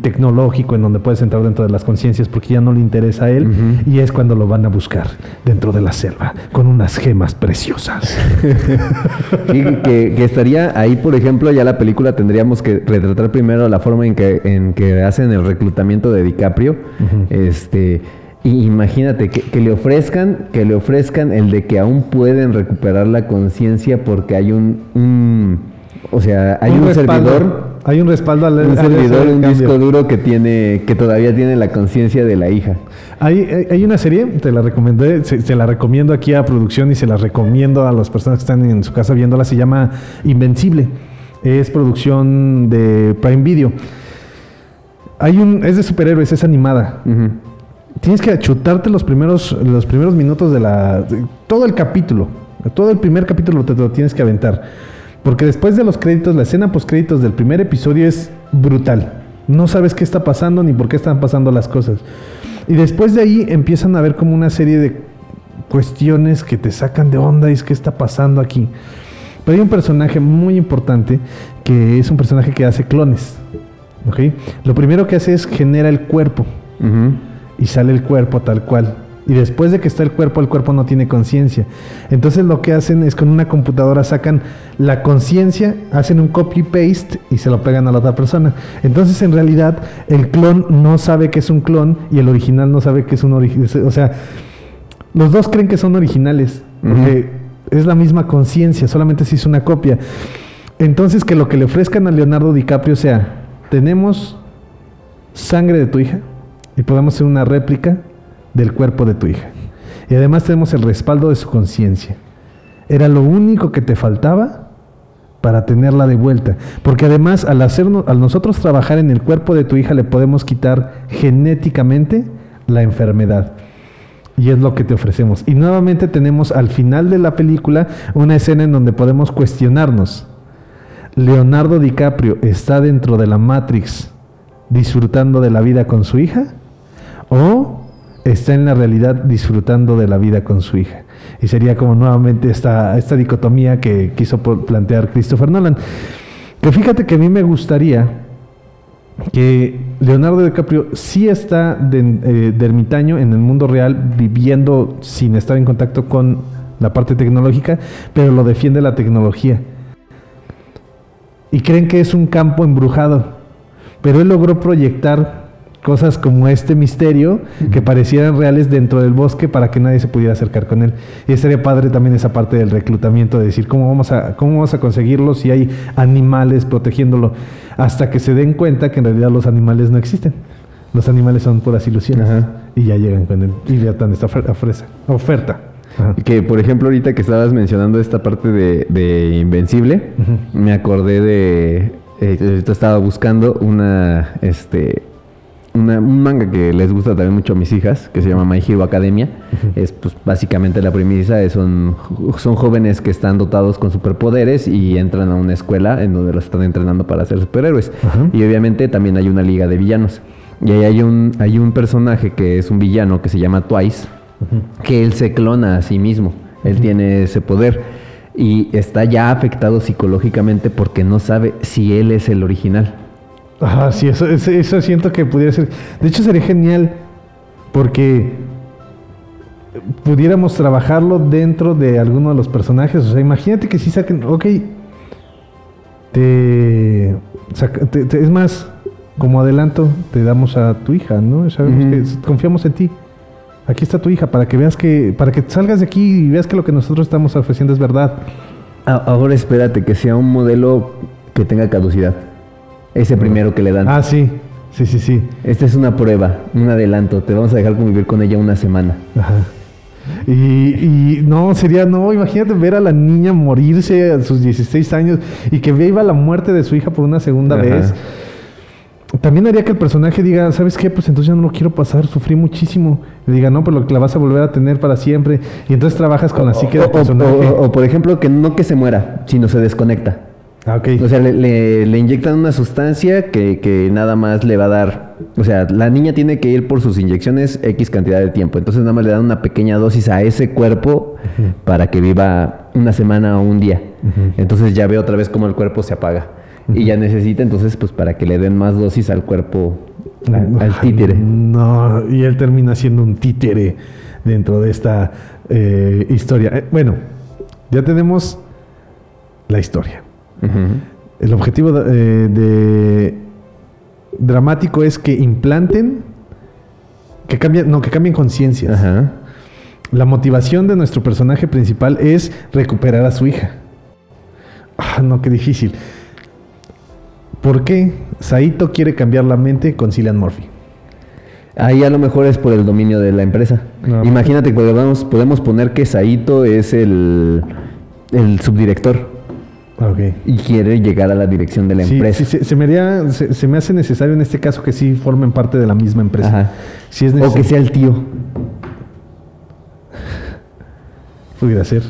tecnológico en donde puedes entrar dentro de las conciencias porque ya no le interesa a él. Y es cuando lo van a buscar dentro de la selva con unas gemas preciosas. Que, que estaría ahí, por ejemplo, ya la película tendríamos que retratar primero la forma en que, en que hacen el reclutamiento de DiCaprio. Este. Y imagínate que, que le ofrezcan, que le ofrezcan el de que aún pueden recuperar la conciencia porque hay un, un- o sea, hay un, respaldo- servidor, Hay un respaldo al un servidor, un cambio. disco duro que tiene, que todavía tiene la conciencia de la hija. Hay, hay- una serie, te la recomendé, se, se la recomiendo aquí a producción y se la recomiendo a las personas que están en su casa viéndola, se llama Invencible. Es producción de Prime Video. Hay un, es de superhéroes, es animada. Tienes que chutarte los primeros, los primeros minutos de la. de- todo el capítulo. Todo el primer capítulo te lo tienes que aventar. Porque después de los créditos, la escena post créditos del primer episodio es brutal. No sabes qué está pasando ni por qué están pasando las cosas. Y después de ahí empiezan a ver como una serie de cuestiones que te sacan de onda y es qué está pasando aquí. Pero hay un personaje muy importante que es un personaje que hace clones. ¿ok? Lo primero que hace es genera el cuerpo y sale el cuerpo tal cual. Y después de que está el cuerpo, el cuerpo no tiene conciencia. Entonces lo que hacen es con una computadora sacan la conciencia, hacen un copy-paste y se lo pegan a la otra persona. Entonces en realidad el clon no sabe que es un clon y el original no sabe que es un original. O sea, los dos creen que son originales. Porque es la misma conciencia, solamente se hizo una copia. Entonces que lo que le ofrezcan a Leonardo DiCaprio sea, tenemos sangre de tu hija y podemos hacer una réplica del cuerpo de tu hija. Y además tenemos el respaldo de su conciencia. Era lo único que te faltaba para tenerla de vuelta. Porque además al, hacernos, al nosotros trabajar en el cuerpo de tu hija le podemos quitar genéticamente la enfermedad. Y es lo que te ofrecemos. Y nuevamente tenemos al final de la película una escena en donde podemos cuestionarnos. ¿Leonardo DiCaprio está dentro de la Matrix disfrutando de la vida con su hija? ¿O está en la realidad disfrutando de la vida con su hija? Y sería como nuevamente esta, esta dicotomía que quiso plantear Christopher Nolan. Que fíjate que a mí me gustaría que Leonardo DiCaprio sí está eh, de ermitaño en el mundo real, viviendo sin estar en contacto con la parte tecnológica, pero lo defiende la tecnología. Y creen que es un campo embrujado. Pero él logró proyectar cosas como este misterio que parecieran reales dentro del bosque para que nadie se pudiera acercar con él. Y sería padre también esa parte del reclutamiento, de decir cómo vamos a, cómo vamos a conseguirlo si hay animales protegiéndolo, hasta que se den cuenta que en realidad los animales no existen. Los animales son puras ilusiones. Y ya llegan con él. Y ya están esta ofreza- oferta. Que por ejemplo ahorita que estabas mencionando esta parte de, de Invencible, me acordé de, eh, estaba buscando una, este, una- un manga que les gusta también mucho a mis hijas, que se llama My Hero Academia. Es pues básicamente la premisa, es son, son jóvenes que están dotados con superpoderes y entran a una escuela en donde los están entrenando para ser superhéroes. Y obviamente también hay una liga de villanos. Y ahí hay un, hay un personaje que es un villano que se llama Twice, que él se clona a sí mismo. Él tiene ese poder. Y está ya afectado psicológicamente porque no sabe si él es el original. Ajá, sí, eso, eso, siento que pudiera ser. De hecho, sería genial porque pudiéramos trabajarlo dentro de alguno de los personajes. O sea, imagínate que si saquen, ok, te, saca- te- te- es más, como adelanto, te damos a tu hija, ¿no? Sabemos que confiamos en ti. Aquí está tu hija para que veas que, para que salgas de aquí y veas que lo que nosotros estamos ofreciendo es verdad. Ahora espérate que sea un modelo que tenga caducidad. Ese primero que le dan. Ah, sí, sí, sí, sí. Esta es una prueba, un adelanto. Te vamos a dejar convivir con ella una semana. Ajá. Y, y no, sería, no, imagínate ver a la niña morirse a sus 16 años y que viva la muerte de su hija por una segunda Ajá. vez. También haría que el personaje diga, ¿sabes qué? Pues entonces ya no lo quiero pasar, sufrí muchísimo. Le diga, no, pero la vas a volver a tener para siempre. Y entonces trabajas con la psique O, del o- personaje. o- o, por ejemplo, que no que se muera, sino se desconecta. Ah. O sea, le, le- le inyectan una sustancia que, que nada más le va a dar. O sea, la niña tiene que ir por sus inyecciones X cantidad de tiempo. Entonces, nada más le dan una pequeña dosis a ese cuerpo para que viva una semana o un día. Entonces, ya ve otra vez cómo el cuerpo se apaga. Y ya necesita, entonces, pues para que le den más dosis al cuerpo, al, al títere. No, y él termina siendo un títere dentro de esta eh, historia. Eh, bueno, ya tenemos la historia. El objetivo de, eh, de- dramático es que implanten, que cambien, no, que cambien conciencias. La motivación de nuestro personaje principal es recuperar a su hija. Ah, no, qué difícil. ¿Por qué Saito quiere cambiar la mente con Cillian Murphy? Ahí a lo mejor es por el dominio de la empresa. No, Imagínate que podemos, podemos poner que Saito es el, el subdirector Y quiere llegar a la dirección de la Sí, empresa. sí, se, se me haría- se- se me hace necesario en este caso que sí formen parte de la misma empresa. Ajá. Si es o que sea el tío. Pudiera ser.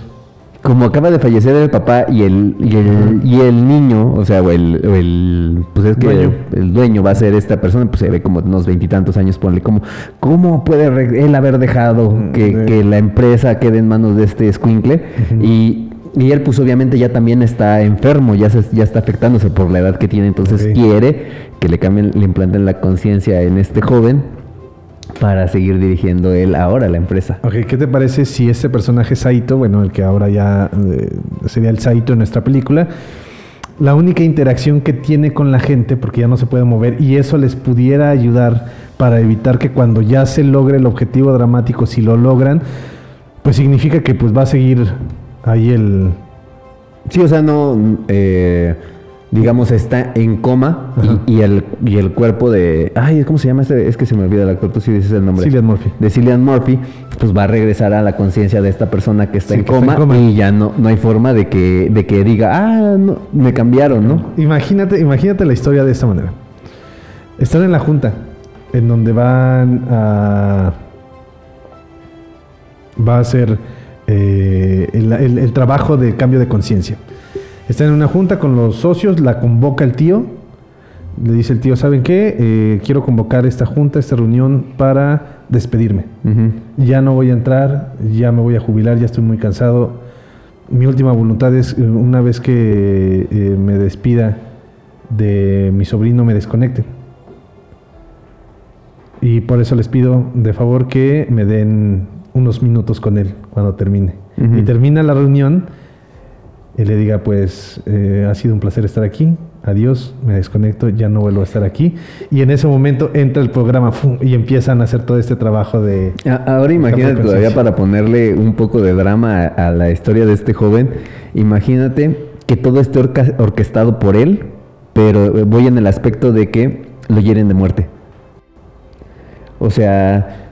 Como acaba de fallecer el papá y el, y el, y el niño, o sea, o el, o el- pues es que Dueño. el dueño va a ser esta persona, pues se ve como unos veintitantos años, ponle como, ¿cómo puede él haber dejado que, de- que la empresa quede en manos de este escuincle? y, y él pues obviamente ya también está enfermo, ya, se, ya está afectándose por la edad que tiene, entonces quiere que le cambien, le implanten la conciencia en este joven para seguir dirigiendo él ahora la empresa. Ok, ¿qué te parece si este personaje Saito, bueno, el que ahora ya eh, sería el Saito en nuestra película, la única interacción que tiene con la gente, porque ya no se puede mover, y eso les pudiera ayudar para evitar que cuando ya se logre el objetivo dramático, si lo logran, pues significa que pues va a seguir ahí el... Sí, o sea, no, eh, digamos, está en coma y, y el, y el cuerpo de... Ay, ¿cómo se llama este? Es que se me olvida el actor, tú sí dices el nombre. Cillian Murphy. De Cillian Murphy, pues va a regresar a la conciencia de esta persona que está, Sí, en, que está en coma, coma. y ya no, no hay forma de que, de que diga, ah, no, me cambiaron, ¿no? Imagínate, imagínate la historia de esta manera. Están en la junta, en donde van a... Va a ser eh, el, el- el trabajo de cambio de conciencia. Están en una junta con los socios, la convoca el tío. Le dice el tío, ¿saben qué? Eh, quiero convocar esta junta, esta reunión para despedirme. Ya no voy a entrar, ya me voy a jubilar, ya estoy muy cansado. Mi última voluntad es, eh, una vez que eh, me despida de mi sobrino, me desconecten. Y por eso les pido de favor que me den unos minutos con él cuando termine. Ujú. Y termina la reunión y le diga, pues eh, ha sido un placer estar aquí, adiós, me desconecto, ya no vuelvo a estar aquí. Y en ese momento entra el programa ¡fum! y empiezan a hacer todo este trabajo de... Ahora imagínate todavía para ponerle un poco de drama a, a la historia de este joven, imagínate que todo esté orca- orquestado por él, pero eh, voy en el aspecto de que lo hieren de muerte. O sea,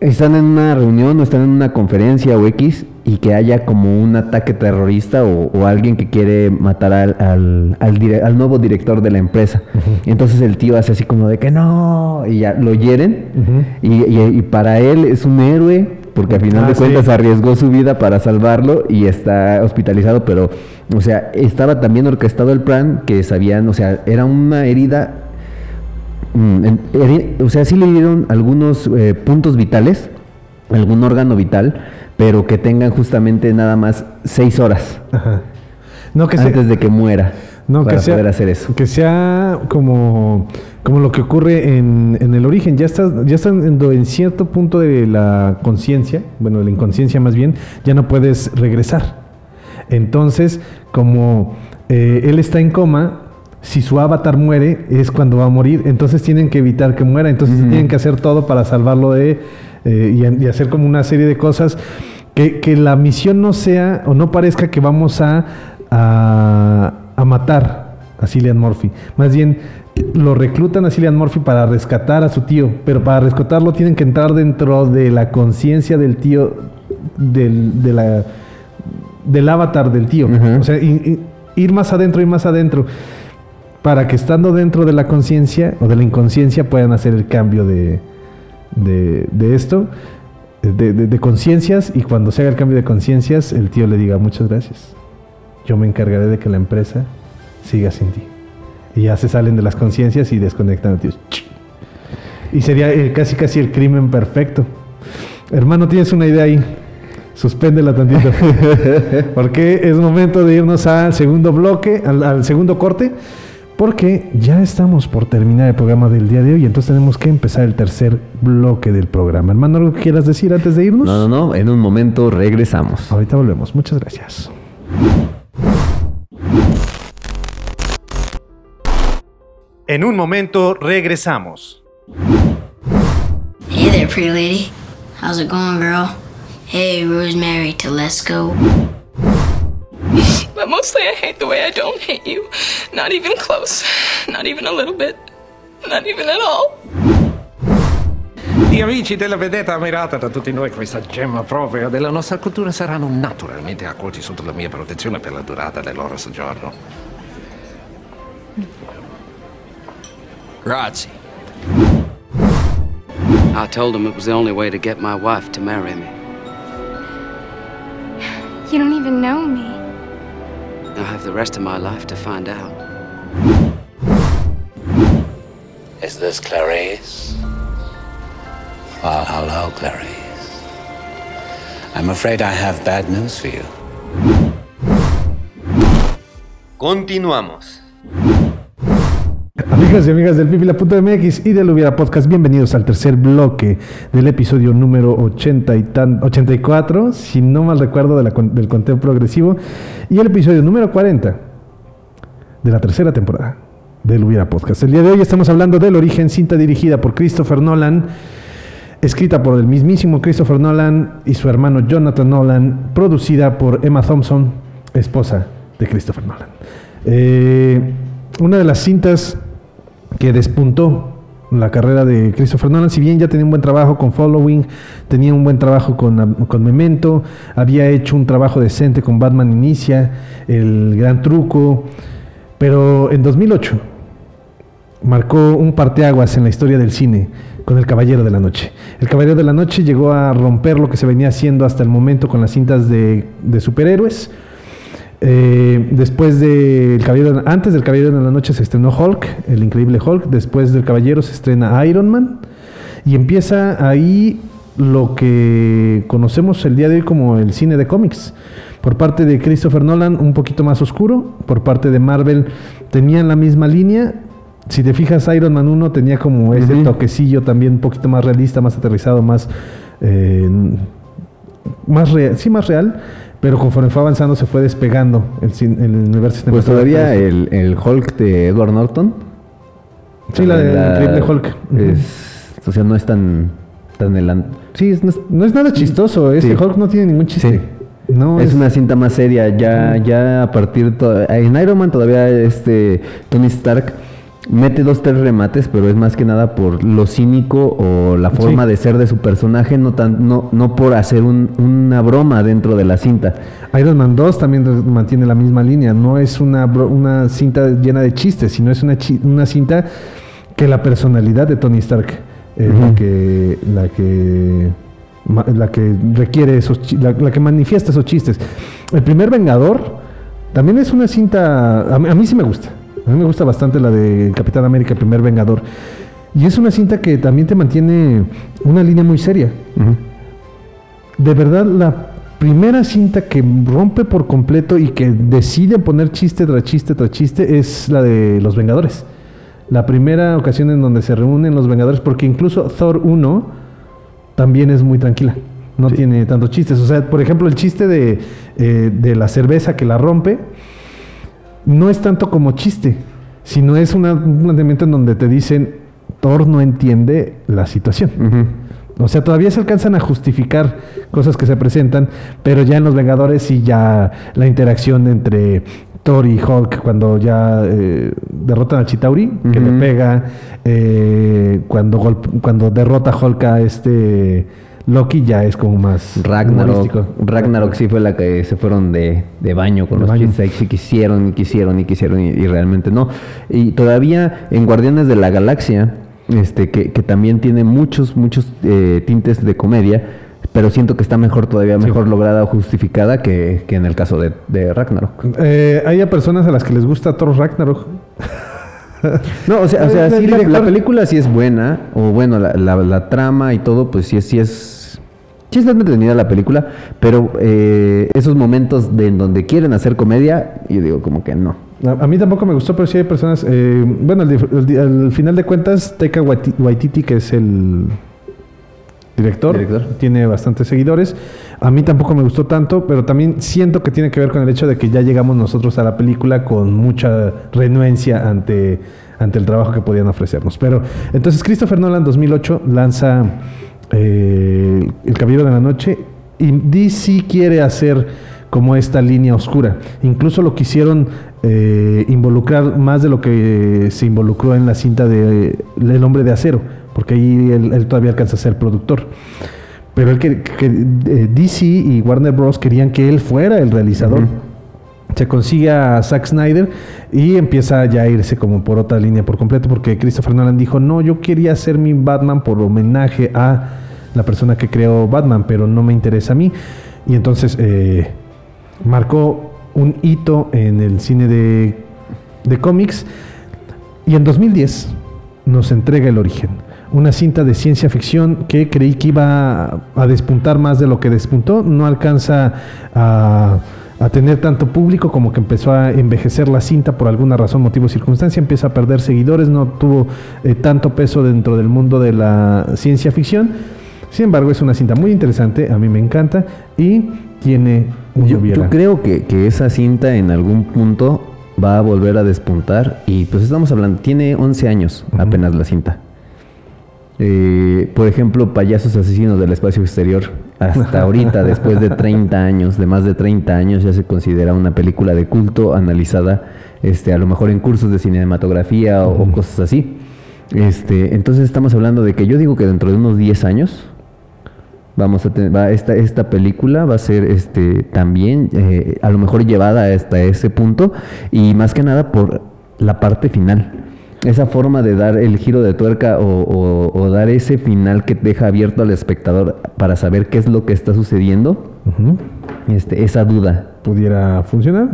están en una reunión o están en una conferencia o X y que haya como un ataque terrorista o, o alguien que quiere matar al, al, al dire- al nuevo director de la empresa. Y entonces el tío hace así como de que no, y ya lo hieren. y, y- y para él es un héroe porque al final Ah, de sí. cuentas arriesgó su vida para salvarlo y está hospitalizado, pero, o sea, estaba también orquestado el plan que sabían, o sea, era una herida o sea, sí le dieron algunos eh, puntos vitales, algún órgano vital, pero que tengan justamente nada más seis horas Ajá. No, que antes de que muera. No, para que sea, poder hacer eso. Que sea como, como lo que ocurre en, en el origen. Ya estás, ya estás en, en cierto punto de la conciencia, bueno, de la inconsciencia más bien, ya no puedes regresar. Entonces, como eh, él está en coma, si su avatar muere, es cuando va a morir. Entonces tienen que evitar que muera. Entonces tienen que hacer todo para salvarlo de. eh, y, y hacer como una serie de cosas. Que, que la misión no sea o no parezca que vamos a, a, a matar a Cillian Murphy. Más bien, lo reclutan a Cillian Murphy para rescatar a su tío. Pero para rescatarlo tienen que entrar dentro de la conciencia del tío. Del, de la, del avatar del tío. O sea, i- i- ir más adentro y más adentro para que estando dentro de la conciencia o de la inconsciencia puedan hacer el cambio de, de, de esto, de, conciencias, y cuando se haga el cambio de conciencias, el tío le diga muchas gracias. Yo me encargaré de que la empresa siga sin ti. Y ya se salen de las conciencias y desconectan al tío. Y sería eh, casi casi el crimen perfecto. Hermano, tienes una idea ahí. Suspéndela tantito. Porque es momento de irnos al segundo bloque, al, al segundo corte. Porque ya estamos por terminar el programa del día de hoy. Entonces tenemos que empezar el tercer bloque del programa. Hermano, ¿algo que quieras decir antes de irnos? No, no, no. En un momento regresamos. Ahorita volvemos. Muchas gracias. En un momento regresamos. Hey there, pretty lady. How's it going, girl? Hey, Rosemary Telesco. But mostly I hate the way I don't hate you. Not even close. Not even a little bit. Not even at all. Gli amici della vedetta ammirata da tutti noi, questa gemma propria della nostra cultura saranno naturalmente accolti sotto la mia protezione per la durata del loro soggiorno. Grazie. I told him it was the only way to get my wife to marry me. You don't even know me. I have the rest of my life to find out. Is this Clarice? Well, hello, Clarice. I'm afraid I have bad news for you. Continuamos. Amigas y amigas del Pipila.mx y del Hubiera Podcast, bienvenidos al tercer bloque del episodio número 80 y tan, 84, si no mal recuerdo, del conteo progresivo, y el episodio número 40 de la tercera temporada del Hubiera Podcast. El día de hoy estamos hablando del origen, cinta dirigida por Christopher Nolan, escrita por el mismísimo Christopher Nolan y su hermano Jonathan Nolan, producida por Emma Thompson, esposa de Christopher Nolan. Eh, una de las cintas que despuntó la carrera de Christopher Nolan, si bien ya tenía un buen trabajo con Following, tenía un buen trabajo con, con Memento, había hecho un trabajo decente con Batman Inicia, El Gran Truco, pero en 2008 marcó un parteaguas en la historia del cine con El Caballero de la Noche. El Caballero de la Noche llegó a romper lo que se venía haciendo hasta el momento con las cintas de, de superhéroes. Eh, después del Caballero, antes del Caballero de la Noche se estrenó Hulk, el increíble Hulk. Después del Caballero se estrena Iron Man. Y empieza ahí lo que conocemos el día de hoy como el cine de cómics. Por parte de Christopher Nolan, un poquito más oscuro. Por parte de Marvel, tenían la misma línea. Si te fijas, Iron Man 1 tenía como ese toquecillo también un poquito más realista, más aterrizado, más. eh, más real, sí, más real. Pero conforme fue avanzando, se fue despegando el, universo Pues todavía el, el Hulk de Edward Norton. Sí, la del increíble Hulk. es- o sea, no es tan, tan elan- Sí, es- no, es, no es nada chistoso. Este Sí. Hulk no tiene ningún chiste. No es, es- una cinta más seria. Ya, ya a partir to- en Iron Man todavía este Tony Stark mete dos tres remates, pero es más que nada por lo cínico o la forma Sí. de ser de su personaje, no tan, no, no por hacer un- una broma dentro de la cinta. Iron Man 2 también mantiene la misma línea. No es una, una cinta llena de chistes, sino es una, chi- una cinta que la personalidad de Tony Stark es la Ujú. que la que la que requiere esos la, la que manifiesta esos chistes. El primer Vengador también es una cinta a mí, a mí sí me gusta. A mí me gusta bastante la de Capitán América, primer Vengador. Y es una cinta que también te mantiene una línea muy seria. De verdad, la primera cinta que rompe por completo y que decide poner chiste tras chiste tras chiste es la de Los Vengadores. La primera ocasión en donde se reúnen los Vengadores, porque incluso Thor 1 también es muy tranquila. No tiene tantos chistes. O sea, por ejemplo, el chiste de, eh, de la cerveza que la rompe no es tanto como chiste, sino es una- un planteamiento en donde te dicen Thor no entiende la situación. O sea, todavía se alcanzan a justificar cosas que se presentan, pero ya en Los Vengadores sí ya la interacción entre Thor y Hulk cuando ya eh, derrotan a Chitauri, que le pega, eh, cuando, cuando derrota Hulk a este Loki ya es como más Ragnarok. Ragnarok sí fue la que se fueron de, de baño con De los baño. y quisieron y quisieron y quisieron y, y realmente no. Y todavía en Guardianes de la Galaxia, este que, que también tiene muchos, muchos eh, tintes de comedia, pero siento que está mejor, todavía mejor lograda o justificada que, que en el caso de, de Ragnarok. Eh, hay a personas a las que les gusta Thor Ragnarok. No, o sea, o sea sí, la, película sí es buena, o bueno, la, la- la trama y todo, pues sí, es- sí es... Sí está entretenida la película, pero eh, esos momentos de en donde quieren hacer comedia, yo digo como que no. A, mí tampoco me gustó, pero sí hay personas. eh, bueno, al, final de cuentas, Taika Waiti- Waititi, que es el director, tiene bastantes seguidores. A mí tampoco me gustó tanto, pero también siento que tiene que ver con el hecho de que ya llegamos nosotros a la película con mucha renuencia ante, ante el trabajo que podían ofrecernos. Pero entonces Christopher Nolan 2008 lanza eh, El Caballero de la Noche y DC quiere hacer como esta línea oscura. Incluso lo quisieron eh, involucrar más de lo que se involucró en la cinta de eh, El Hombre de Acero, porque ahí él, todavía alcanza a ser productor. Pero él que, que, eh, DC y Warner Bros. querían que él fuera el realizador. Se consigue a Zack Snyder y empieza ya a irse como por otra línea por completo, porque Christopher Nolan dijo, no, yo quería hacer mi Batman por homenaje a la persona que creó Batman, pero no me interesa a mí. Y entonces eh, marcó un hito en el cine de, de cómics y en 2010 nos entrega El Origen, una cinta de ciencia ficción que creí que iba a, despuntar más de lo que despuntó, no alcanza a, a tener tanto público como que empezó a envejecer la cinta por alguna razón, motivo o circunstancia, empieza a perder seguidores, no tuvo eh, tanto peso dentro del mundo de la ciencia ficción. Sin embargo, es una cinta muy interesante, a mí me encanta y tiene un Yo, yo creo que, que esa cinta en algún punto va a volver a despuntar y pues estamos hablando, tiene 11 años apenas la cinta. Eh, por ejemplo, Payasos Asesinos del Espacio Exterior, hasta ahorita, después de 30 años, de más de 30 años, ya se considera una película de culto analizada, este, a lo mejor en cursos de cinematografía o, o cosas así. Este, entonces estamos hablando de que yo digo que dentro de unos 10 años vamos a tener, va, esta, esta película va a ser este también eh, a lo mejor llevada hasta ese punto y más que nada por la parte final. Esa forma de dar el giro de tuerca o, o- o dar ese final que deja abierto al espectador para saber qué es lo que está sucediendo, este, esa duda. pudiera funcionar.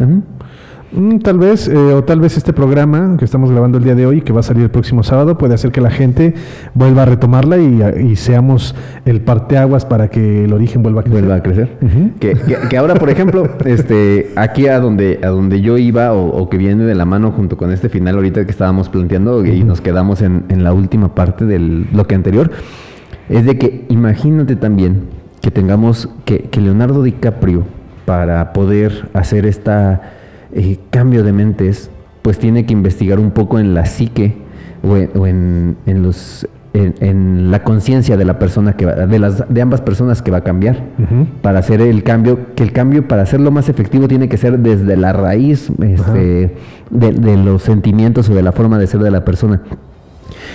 Mm, tal vez, eh, o tal vez este programa que estamos grabando el día de hoy, que va a salir el próximo sábado, puede hacer que la gente vuelva a retomarla y, y seamos el parteaguas para que el origen vuelva a crecer. Vuelva a crecer. Que, que- que ahora, por ejemplo, este, aquí a donde, a donde yo iba o, o que viene de la mano junto con este final ahorita que estábamos planteando y nos quedamos en, en la última parte del bloque anterior, es de que imagínate también que tengamos que, que Leonardo DiCaprio para poder hacer esta eh, cambio de mentes, pues tiene que investigar un poco en la psique o en, o en- en los en, en la conciencia de la persona que va, de las de ambas personas que va a cambiar para hacer el cambio que el cambio para hacerlo más efectivo tiene que ser desde la raíz este, de, de los sentimientos o de la forma de ser de la persona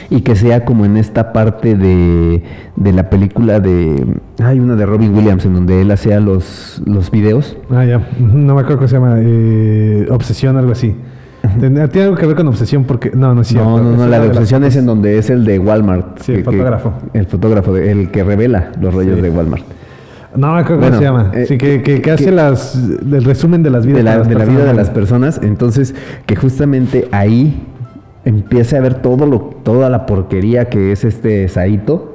y que sea como en esta parte de, de la película de hay una de Robin Williams en donde él hacía los los videos Ah, ya. No me acuerdo cómo se llama. eh, obsesión, algo así. Tiene algo que ver con obsesión porque... No, no es cierto. No, no, no, la de las obsesión es en donde es el de Walmart. Sí, el fotógrafo. el fotógrafo, de- el que revela los rollos Sí. de Walmart. No me acuerdo Bueno, cómo se llama. eh, sí, que, que, hace las, el resumen de las vidas de la, las de la vida de las personas. Entonces, que justamente ahí empiece a ver todo lo, toda la porquería que es este Saito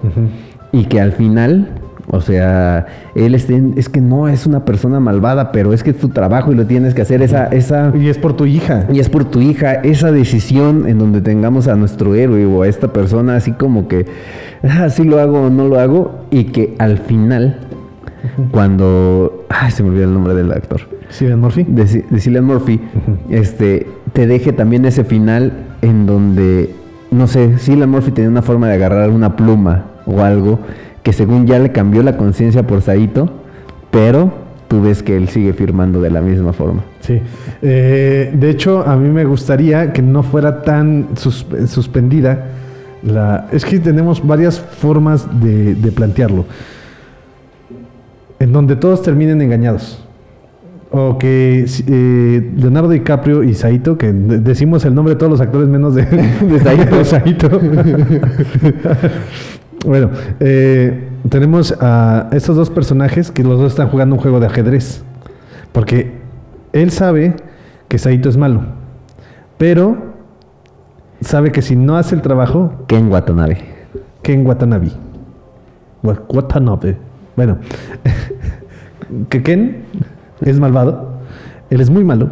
y que al final O sea, él es, es que no es una persona malvada, pero es que es tu trabajo y lo tienes que hacer. Esa, esa, y es por tu hija. Y es por tu hija. Esa decisión en donde tengamos a nuestro héroe o a esta persona así como que, ah, sí lo hago o no lo hago. Y que al final, cuando... Ay, se me olvidó el nombre del actor. Cillian Murphy. De, de Cillian Murphy. este, te deje también ese final en donde, no sé, Cillian Murphy tenía una forma de agarrar una pluma o algo que según ya le cambió la conciencia por Saito, pero tú ves que él sigue firmando de la misma forma. Sí. Eh, de hecho, a mí me gustaría que no fuera tan sus- suspendida. La, es que tenemos varias formas de plantearlo. En donde todos terminen engañados. O que eh, Leonardo DiCaprio y Saito, que de- decimos el nombre de todos los actores menos de, de Saito. de Saito. bueno, eh, tenemos a estos dos personajes que los dos están jugando un juego de ajedrez. Porque él sabe que Saito es malo. Pero sabe que si no hace el trabajo, Ken Watanabe. Ken Watanabe. Wa- Watanabe. Bueno, que Ken es malvado. Él es muy malo.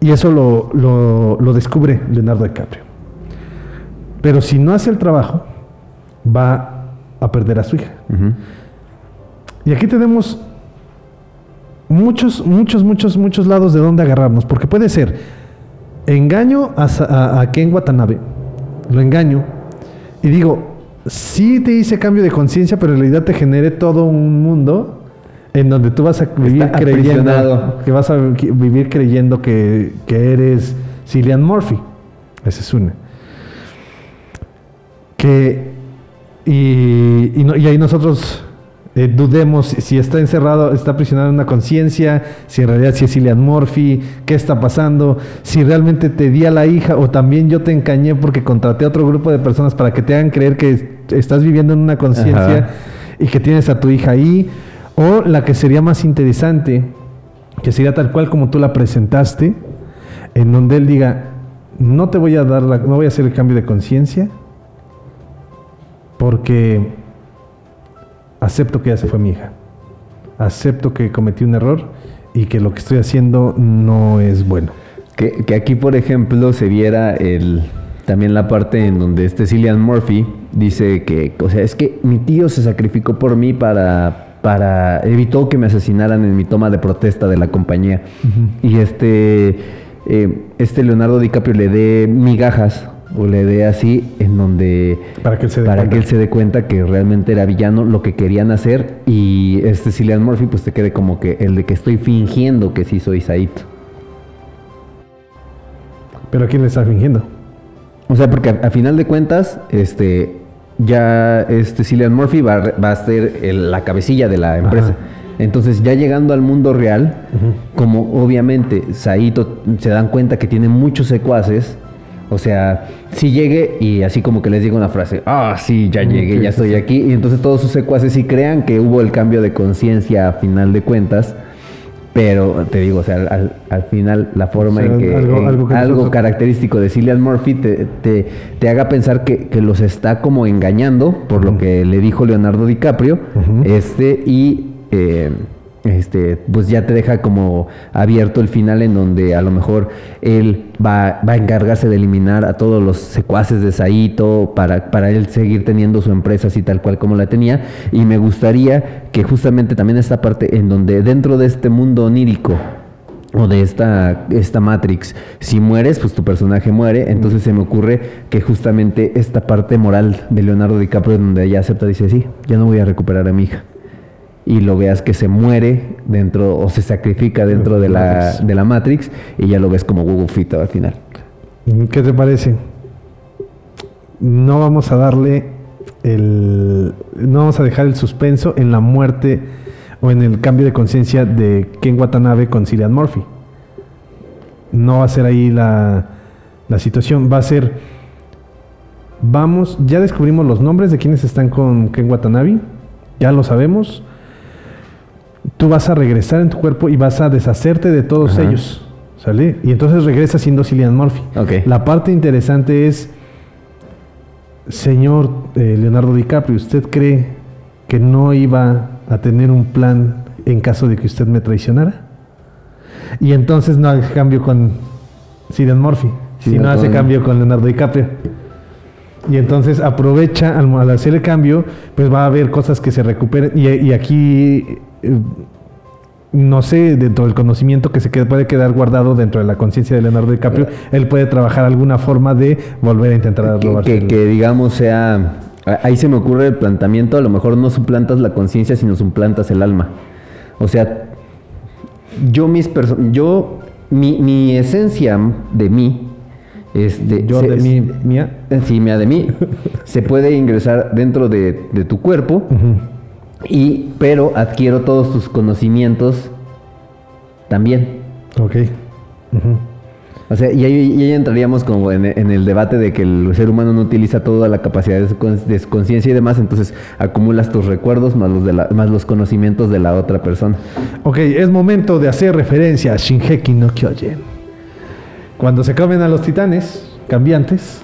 Y eso lo, lo- lo descubre Leonardo DiCaprio. Pero si no hace el trabajo, va a perder a su hija. Y aquí tenemos muchos, muchos, muchos, muchos lados de donde agarrarnos. Porque puede ser engaño a, a- a Ken Watanabe, lo engaño, y digo, sí te hice cambio de conciencia, pero en realidad te generé todo un mundo en donde tú vas a vivir creyendo aprisionado. que vas a vi- vivir creyendo que, que eres Cillian Murphy. Esa es una. Que y, y no- y ahí nosotros eh, dudemos si- está encerrado, está aprisionado en una conciencia, si en realidad si es Cillian Murphy, qué está pasando, si realmente te di a la hija o también yo te engañé porque contraté a otro grupo de personas para que te hagan creer que es- estás viviendo en una conciencia y que tienes a tu hija ahí, o la que sería más interesante, que sería tal cual como tú la presentaste, en donde él diga, no te voy a dar la- no voy a hacer el cambio de conciencia, porque acepto que ya se fue mi hija. Acepto que cometí un error y que lo que estoy haciendo no es bueno. Que, que aquí, por ejemplo, se viera el, también la parte en donde este Murphy dice que, o sea, es que mi tío se sacrificó por mí para, para evitó que me asesinaran en mi toma de protesta de la compañía. Y este, eh, este Leonardo DiCaprio le dé migajas o le dé así en donde para que él se dé para cuenta. que él se dé cuenta que realmente era villano lo que querían hacer y este Cillian Murphy pues te quede como que el de que estoy fingiendo que sí soy Saito. Pero ¿a quién le está fingiendo? O sea, porque a, a final de cuentas, este, ya este Cillian Murphy va, a re- va a ser el- la cabecilla de la empresa. Entonces, ya llegando al mundo real, como obviamente Saito se dan cuenta que tiene muchos secuaces, o sea, si llegue y así como que les diga una frase, ah, sí, ya llegué, sí, ya estoy aquí, y entonces todos sus secuaces sí crean que hubo el cambio de conciencia a final de cuentas. Pero te digo, o sea, al, al final la forma O sea, en que algo- en- algo que algo nosotros- característico de Cillian Murphy te, te- te haga pensar que, que los está como engañando por lo que le dijo Leonardo DiCaprio, este, y eh, este, pues ya te deja como abierto el final en donde a lo mejor él va, va a encargarse de eliminar a todos los secuaces de Saito para, para él seguir teniendo su empresa así tal cual como la tenía. Y me gustaría que justamente también esta parte en donde dentro de este mundo onírico o de esta, esta Matrix, si mueres, pues tu personaje muere. Entonces se me ocurre que justamente esta parte moral de Leonardo DiCaprio, donde ella acepta, dice, sí, ya no voy a recuperar a mi hija. Y lo veas que se muere dentro o se sacrifica dentro de la, de la Matrix y ya lo ves como Google Fit al final. ¿Qué te parece? No vamos a darle el. No vamos a dejar el suspenso en la muerte o en el cambio de conciencia de Ken Watanabe con Cillian Murphy. No va a ser ahí la, la situación. Va a ser. Vamos, ya descubrimos los nombres de quienes están con Ken Watanabe. Ya lo sabemos. Tú vas a regresar en tu cuerpo y vas a deshacerte de todos Ajá. ellos. ¿Sale? Y entonces regresa siendo Cillian Murphy. Ok. La parte interesante es, señor eh, Leonardo DiCaprio, ¿usted cree que no iba a tener un plan en caso de que usted me traicionara. Y entonces no hace cambio con Cillian Murphy, Sí, sino no hace cambio con Leonardo DiCaprio. Y entonces aprovecha al, al hacer el cambio, pues va a haber cosas que se recuperen. Y, y aquí, no sé, dentro del conocimiento que se quede- puede quedar guardado dentro de la conciencia de Leonardo DiCaprio, él puede trabajar alguna forma de volver a intentar que, robarse que- que, digamos sea ahí se me ocurre el planteamiento a lo mejor no suplantas la conciencia sino suplantas el alma. O sea yo mis yo mi, mi esencia de mí este Yo de mí, mía. eh, sí mía de mí se puede ingresar dentro de, de tu cuerpo y pero adquiero todos tus conocimientos también Ok. O sea, y ahí, y ahí entraríamos como en, en el debate de que el ser humano no utiliza toda la capacidad de de conciencia y demás, entonces acumulas tus recuerdos más los, de la- más los conocimientos de la otra persona. Ok, es momento de hacer referencia a Shinheki no Kyojin. Cuando se comen a los titanes cambiantes,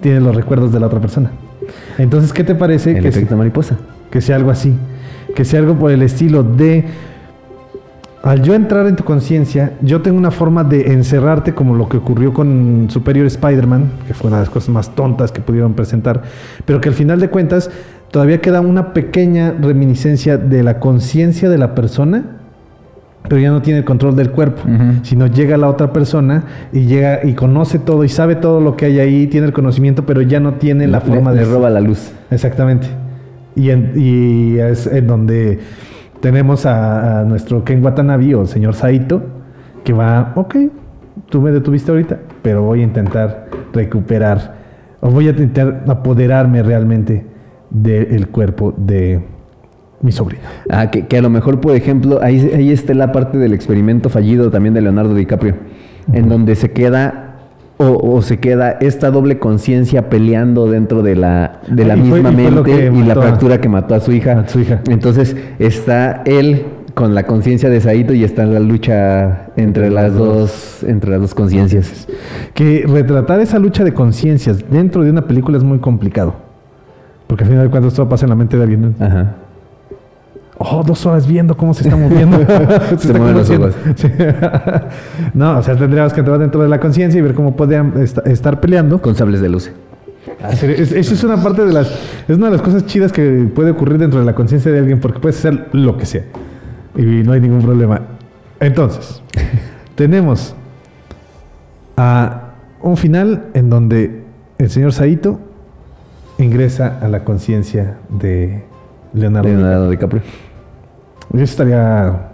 tienen los recuerdos de la otra persona. Entonces, ¿qué te parece El que, efecto se- mariposa. Que sea algo así? Que sea algo por el estilo de... Al yo entrar en tu conciencia, yo tengo una forma de encerrarte como lo que ocurrió con Superior Spider-Man, que fue una de las cosas más tontas que pudieron presentar, pero que al final de cuentas todavía queda una pequeña reminiscencia de la conciencia de la persona, pero ya no tiene el control del cuerpo, sino llega la otra persona y llega y conoce todo y sabe todo lo que hay ahí, tiene el conocimiento, pero ya no tiene la Le- forma le de... roba la luz. Exactamente. Y, en- y es en donde tenemos a, a nuestro Ken Watanabe o el señor Saito, que va, ok, tú me detuviste ahorita, pero voy a intentar recuperar, o voy a intentar apoderarme realmente del cuerpo de mi sobrino. Ah, que, que a lo mejor, por ejemplo, ahí, ahí está la parte del experimento fallido también de Leonardo DiCaprio, en donde se queda o, o se queda esta doble conciencia peleando dentro de la, de la Y misma fue mente y la a- fractura que mató a su hija. su hija. Entonces está él con la conciencia de Saito y está la lucha entre las dos, entre las dos conciencias. Que retratar esa lucha de conciencias dentro de una película es muy complicado. Porque al final de cuentas todo pasa en la mente de alguien. Ajá. Oh, dos horas viendo cómo se está moviendo. se Se está mueven ojos. Sí. no, o sea, tendríamos que entrar dentro de la conciencia y ver cómo podían est- estar peleando. Con sables de luz. Hacer- es- Eso es una parte de las. Es una de las cosas chidas que puede ocurrir dentro de la conciencia de alguien porque puedes hacer lo que sea. Y no hay ningún problema. Entonces, tenemos a un final en donde el señor Saito ingresa a la conciencia de Leonardo, Leonardo DiCaprio. Eso estaría,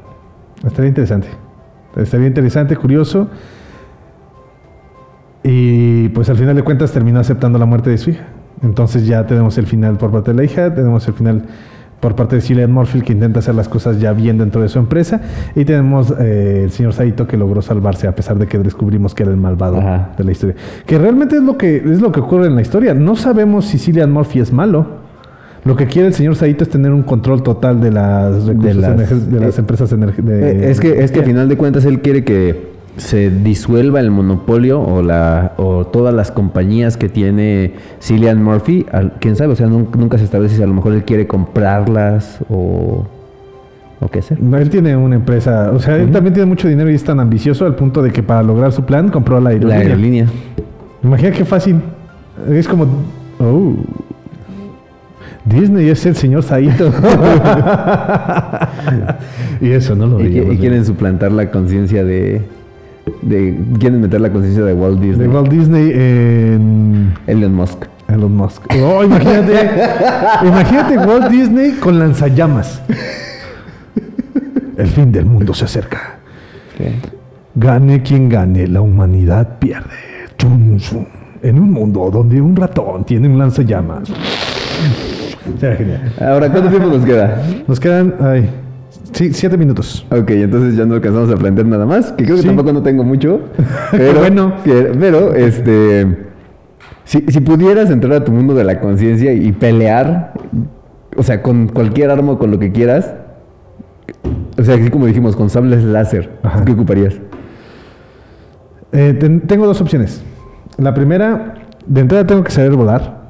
estaría interesante. Estaría interesante, curioso. Y pues al final de cuentas terminó aceptando la muerte de su hija. Entonces ya tenemos el final por parte de la hija, tenemos el final por parte de Cillian Murphy que intenta hacer las cosas ya bien dentro de su empresa y tenemos eh, el señor Saito que logró salvarse a pesar de que descubrimos que era el malvado de la historia. Que realmente es lo que es lo que ocurre en la historia. No sabemos si Cillian Murphy es malo. Lo que quiere el señor Saito es tener un control total de las, recursos las- de las eh, empresas de- Eh, es que es que a final de cuentas él quiere que se disuelva el monopolio o la o todas las compañías que tiene Cillian Murphy, al- quién sabe, o sea, nun- nunca se establece si a lo mejor él quiere comprarlas o o qué hacer. No, él tiene una empresa, o sea, él también tiene mucho dinero y es tan ambicioso al punto de que para lograr su plan compró la aerolínea. La aerolínea. Imagina qué fácil. Es como, oh, Disney es el señor Saito. y eso no lo Y, qui- veíamos y quieren suplantar la conciencia de de quieren meter la conciencia de Walt Disney. De Walt Disney en Elon Musk. Elon Musk. Oh, imagínate, imagínate Walt Disney con lanzallamas. El fin del mundo se acerca. Gane quien gane, la humanidad pierde. Chum, chum. En un mundo donde un ratón tiene un lanzallamas. Será genial. Ahora, ¿cuánto tiempo nos queda? Nos quedan, ay, sí, siete minutos. Ok, entonces ya no alcanzamos a aprender nada más, que creo que Sí. tampoco no tengo mucho. Pero, bueno. pero, este, si, si pudieras entrar a tu mundo de la conciencia y pelear, o sea, con cualquier arma o con lo que quieras, o sea, así como dijimos, con sables láser, ¿qué ocuparías? Eh, ten- tengo dos opciones. La primera, de entrada tengo que saber volar.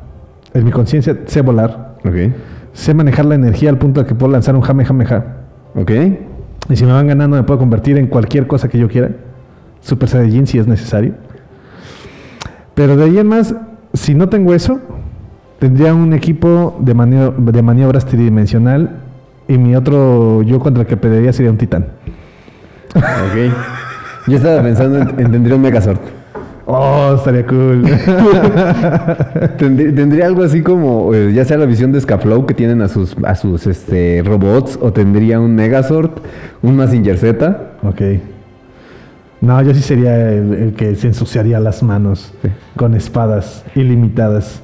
En mi conciencia sé volar. Ok. sé manejar la energía al punto de que puedo lanzar un Jamejameja. Ok. Y si me van ganando, me puedo convertir en cualquier cosa que yo quiera. Super Saiyajin si es necesario. Pero de ahí en más, si no tengo eso, tendría un equipo de, manio- de maniobras tridimensional y mi otro yo contra el que pelearía sería un titán. Ok. Yo estaba pensando en, en tendría un Megazord. Oh, estaría cool. Tendrí- tendría algo así como, eh, ya sea la visión de Scaflow que tienen a sus, a sus este, robots, o tendría un Megazord, un Mazinger Z. ok. No, yo sí sería el, el que se ensuciaría las manos con espadas ilimitadas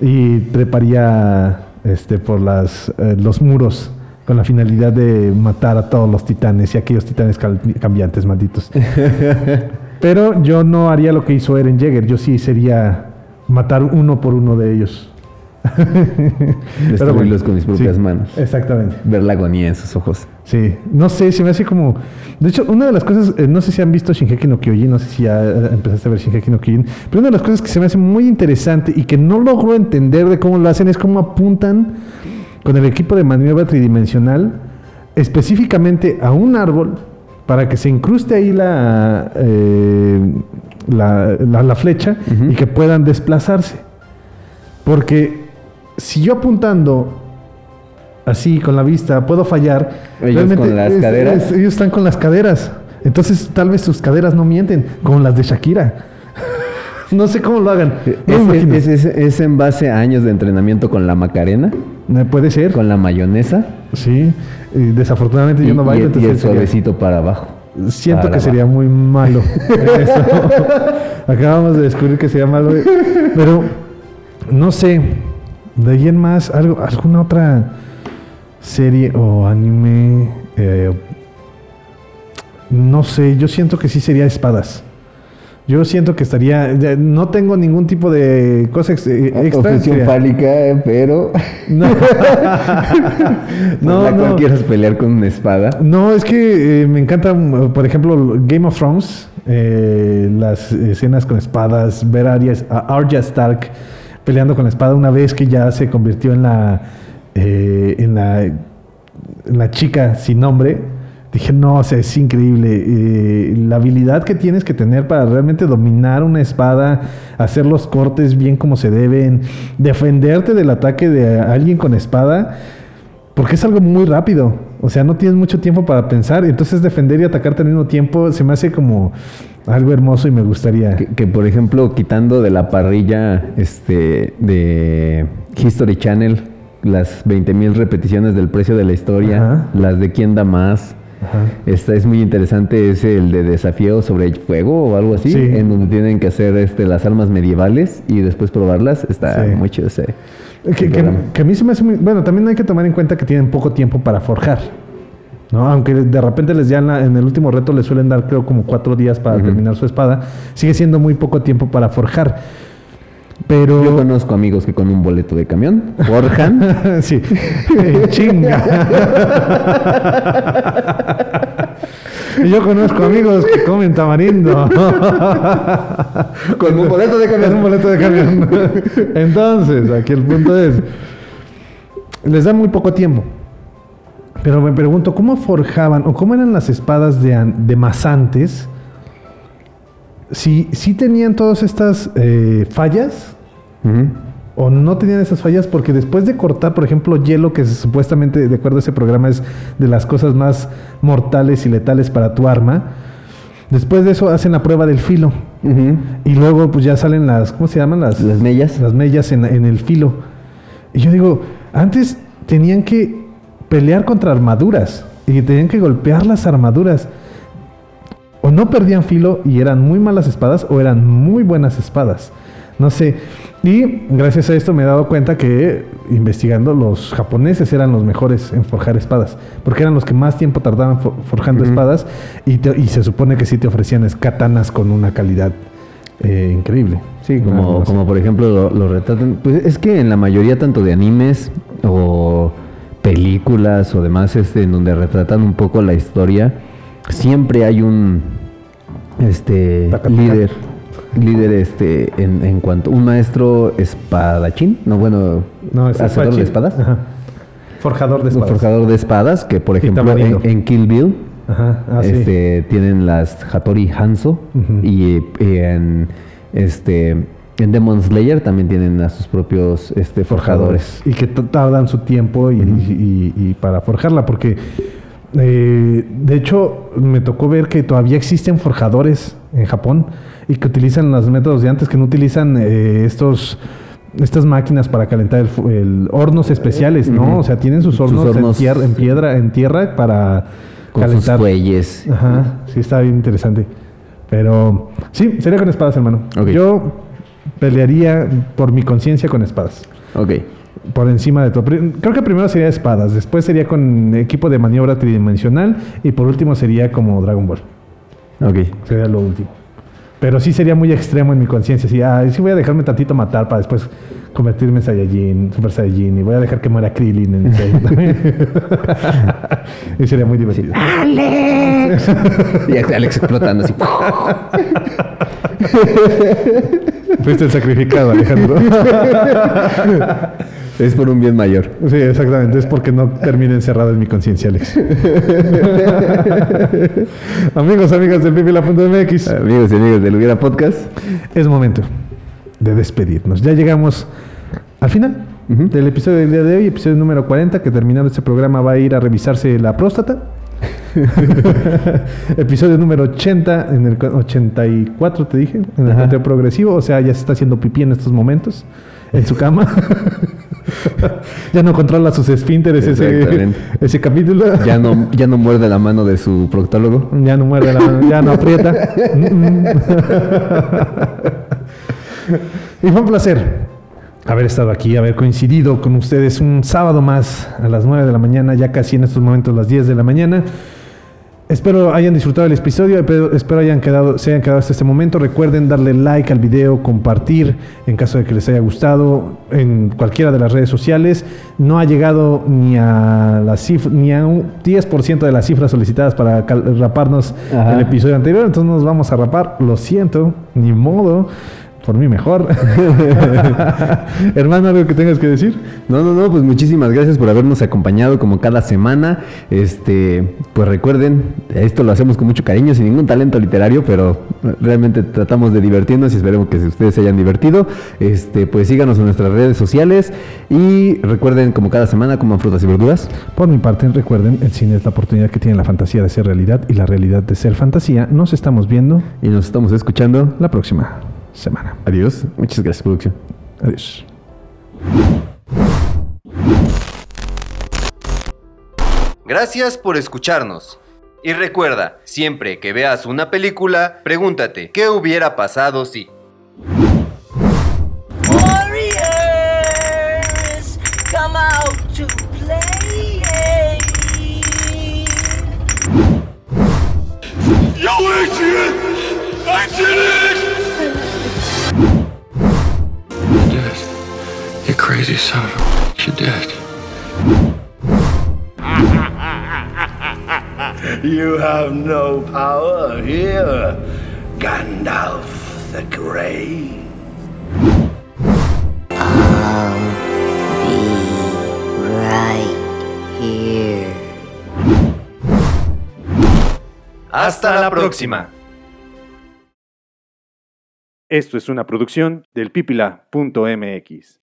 y treparía este, por las, eh, los muros con la finalidad de matar a todos los titanes y aquellos titanes cambiantes malditos. Pero yo no haría lo que hizo Eren Jaeger, yo sí sería matar uno por uno de ellos. Destruirlos bueno, con mis propias sí, manos. Exactamente. Ver la agonía en sus ojos. Sí, no sé, se me hace como... De hecho, una de las cosas, eh, no sé si han visto Shingeki no Kyojin, no sé si ya eh, empezaste a ver Shingeki no Kyojin, pero una de las cosas que se me hace muy interesante y que no logro entender de cómo lo hacen es cómo apuntan con el equipo de maniobra tridimensional específicamente a un árbol para que se incruste ahí la, eh, la, la- la flecha y que puedan desplazarse. Porque si yo apuntando así con la vista puedo fallar, Ellos con las caderas. ellos están con las caderas. Entonces tal vez sus caderas no mienten, como las de Shakira. No sé cómo lo hagan. No ¿Es, imagino. es- es- es en base a años de entrenamiento con la Macarena? Eh, Puede ser. ¿Con la mayonesa? Sí, y desafortunadamente yo Y- no y bailo, el- y, entonces el sería- suavecito para abajo. Siento Para que sería muy malo. eso. Acabamos de descubrir que sería malo. Pero no sé. De ahí en más, algo, alguna otra serie o anime. eh, no sé, yo siento que sí sería espadas. Yo siento que estaría. No tengo ningún tipo de cosa ex- eh, extra. Obsesión fálica, pero. No. no, No, no. quieras pelear con una espada. No, es que eh, me encanta, mm, por ejemplo, Game of Thrones, eh, las escenas con espadas, ver a Arya, a Arya Stark peleando con la espada una vez que ya se convirtió en la, eh, en la, en la chica sin nombre. Dije, no, o sea, es increíble. eh, la habilidad que tienes que tener para realmente dominar una espada, hacer los cortes bien como se deben, defenderte del ataque de alguien con espada. Porque es algo muy rápido. O sea, no tienes mucho tiempo para pensar. Y entonces defender y atacarte al mismo tiempo se me hace como algo hermoso y me gustaría. Que, que, por ejemplo, quitando de la parrilla este de History Channel las 20.000 repeticiones del precio de la historia, Ajá. las de quién da más. Esta es muy interesante, es el de desafío sobre el fuego o algo así, Sí. en donde tienen que hacer este, las armas medievales y después probarlas. Está Sí. muy chido ese. Que, que- que a mí se me hace muy... Bueno, también hay que tomar en cuenta que tienen poco tiempo para forjar. ¿no? Aunque de repente les ya en, la- en el último reto les suelen dar creo como cuatro días para terminar su espada, sigue siendo muy poco tiempo para forjar. Pero... Yo conozco amigos que con un boleto de camión forjan. sí. Chinga. Y yo conozco amigos que comen tamarindo. Con un boleto de camión. Con un boleto de camión. Entonces, aquí el punto es, les da muy poco tiempo. Pero me pregunto, ¿cómo forjaban o cómo eran las espadas de, de más antes? Si, si tenían todas estas eh, fallas o no tenían esas fallas porque después de cortar, por ejemplo, hielo, que supuestamente, de acuerdo a ese programa, es de las cosas más mortales y letales para tu arma, después de eso hacen la prueba del filo. Y luego pues ya salen las, ¿cómo se llaman? Las, las mellas. Las mellas en, en el filo. Y yo digo, antes tenían que pelear contra armaduras y tenían que golpear las armaduras. O no perdían filo y eran muy malas espadas o eran muy buenas espadas. No sé. Y gracias a esto me he dado cuenta que investigando los japoneses eran los mejores en forjar espadas. Porque eran los que más tiempo tardaban for- forjando espadas y, te- y se supone que sí te ofrecían katanas con una calidad eh, increíble. Sí, como, como por ejemplo lo, lo retratan. Pues es que en la mayoría tanto de animes o películas o demás, este, en donde retratan un poco la historia, siempre hay un este líder. Líder este en, en cuanto un maestro espadachín, no bueno, No, es hacedor de espadas. Ajá. Forjador de Un espadas. forjador de espadas, que por ejemplo en, en Kill Bill Ajá, ah, sí. este, tienen las Hattori Hanzo y en este en Demon Slayer también tienen a sus propios este, forjadores. Y que tardan su tiempo y, y- y para forjarla, porque eh, de hecho me tocó ver que todavía existen forjadores en Japón y que utilizan los métodos de antes, que no utilizan eh, estos estas máquinas para calentar el, hornos especiales, ¿no? O sea, tienen sus Sus hornos, en, tierra, en sí. piedra, en tierra para Con sus calentar. fuelles. Ajá, sí está bien interesante. Pero sí, sería con espadas, hermano. Yo pelearía por mi conciencia con espadas. Ok. Por encima de todo. Creo que primero sería espadas, después sería con equipo de maniobra tridimensional y por último sería como Dragon Ball. Ok. Sería lo último. Pero sí sería muy extremo en mi conciencia. Sí, ah, sí voy a dejarme tantito matar para después convertirme en Saiyajin, Super Saiyajin y voy a dejar que muera Krillin en Y sería muy divertido. ¡Alex! y Alex explotando así. Fuiste el sacrificado, Alejandro. es por un bien mayor. Sí, exactamente. Es porque no termine encerrado en mi conciencia, Alex. Amigos, amigas del pipila.mx. Amigos y amigas del Hubiera Podcast. Es momento de despedirnos. Ya llegamos al final del episodio del día de hoy, episodio número 40, que terminando este programa va a ir a revisarse la próstata. episodio número 80, en el cu- 84 te dije, en el conteo progresivo, o sea, ya se está haciendo pipí en estos momentos en su cama. ya no controla sus esfínteres ese, ese capítulo. Ya no, ya no muerde la mano de su proctólogo. Ya no muerde la mano, ya no aprieta. y fue un placer haber estado aquí, haber coincidido con ustedes un sábado más a las 9 de la mañana, ya casi en estos momentos las 10 de la mañana. Espero hayan disfrutado el episodio, espero, espero hayan quedado, se hayan quedado hasta este momento. Recuerden darle like al video, compartir en caso de que les haya gustado en cualquiera de las redes sociales. No ha llegado ni a la ni a un 10% de las cifras solicitadas para raparnos Ajá. el episodio anterior, entonces nos vamos a rapar. Lo siento, ni modo. Por mí mejor. Hermano, ¿algo que tengas que decir? No, no, no, pues muchísimas gracias por habernos acompañado como cada semana. Este, pues recuerden, esto lo hacemos con mucho cariño, sin ningún talento literario, pero realmente tratamos de divertirnos y esperemos que ustedes se hayan divertido. Este, pues síganos en nuestras redes sociales y recuerden como cada semana coman frutas y verduras. Por mi parte, recuerden, el cine es la oportunidad que tiene la fantasía de ser realidad y la realidad de ser fantasía. Nos estamos viendo y nos estamos escuchando la próxima semana. Adiós. Muchas gracias, producción. Adiós. Gracias por escucharnos. Y recuerda, siempre que veas una película, pregúntate, ¿qué hubiera pasado si? Warriors, come out to play. Yo, Adrian! I did it! Crazy son of a bitch. You did. You have no power here, Gandalf the Grey. Right here. Hasta la próxima. Esto es una producción del pipila.mx.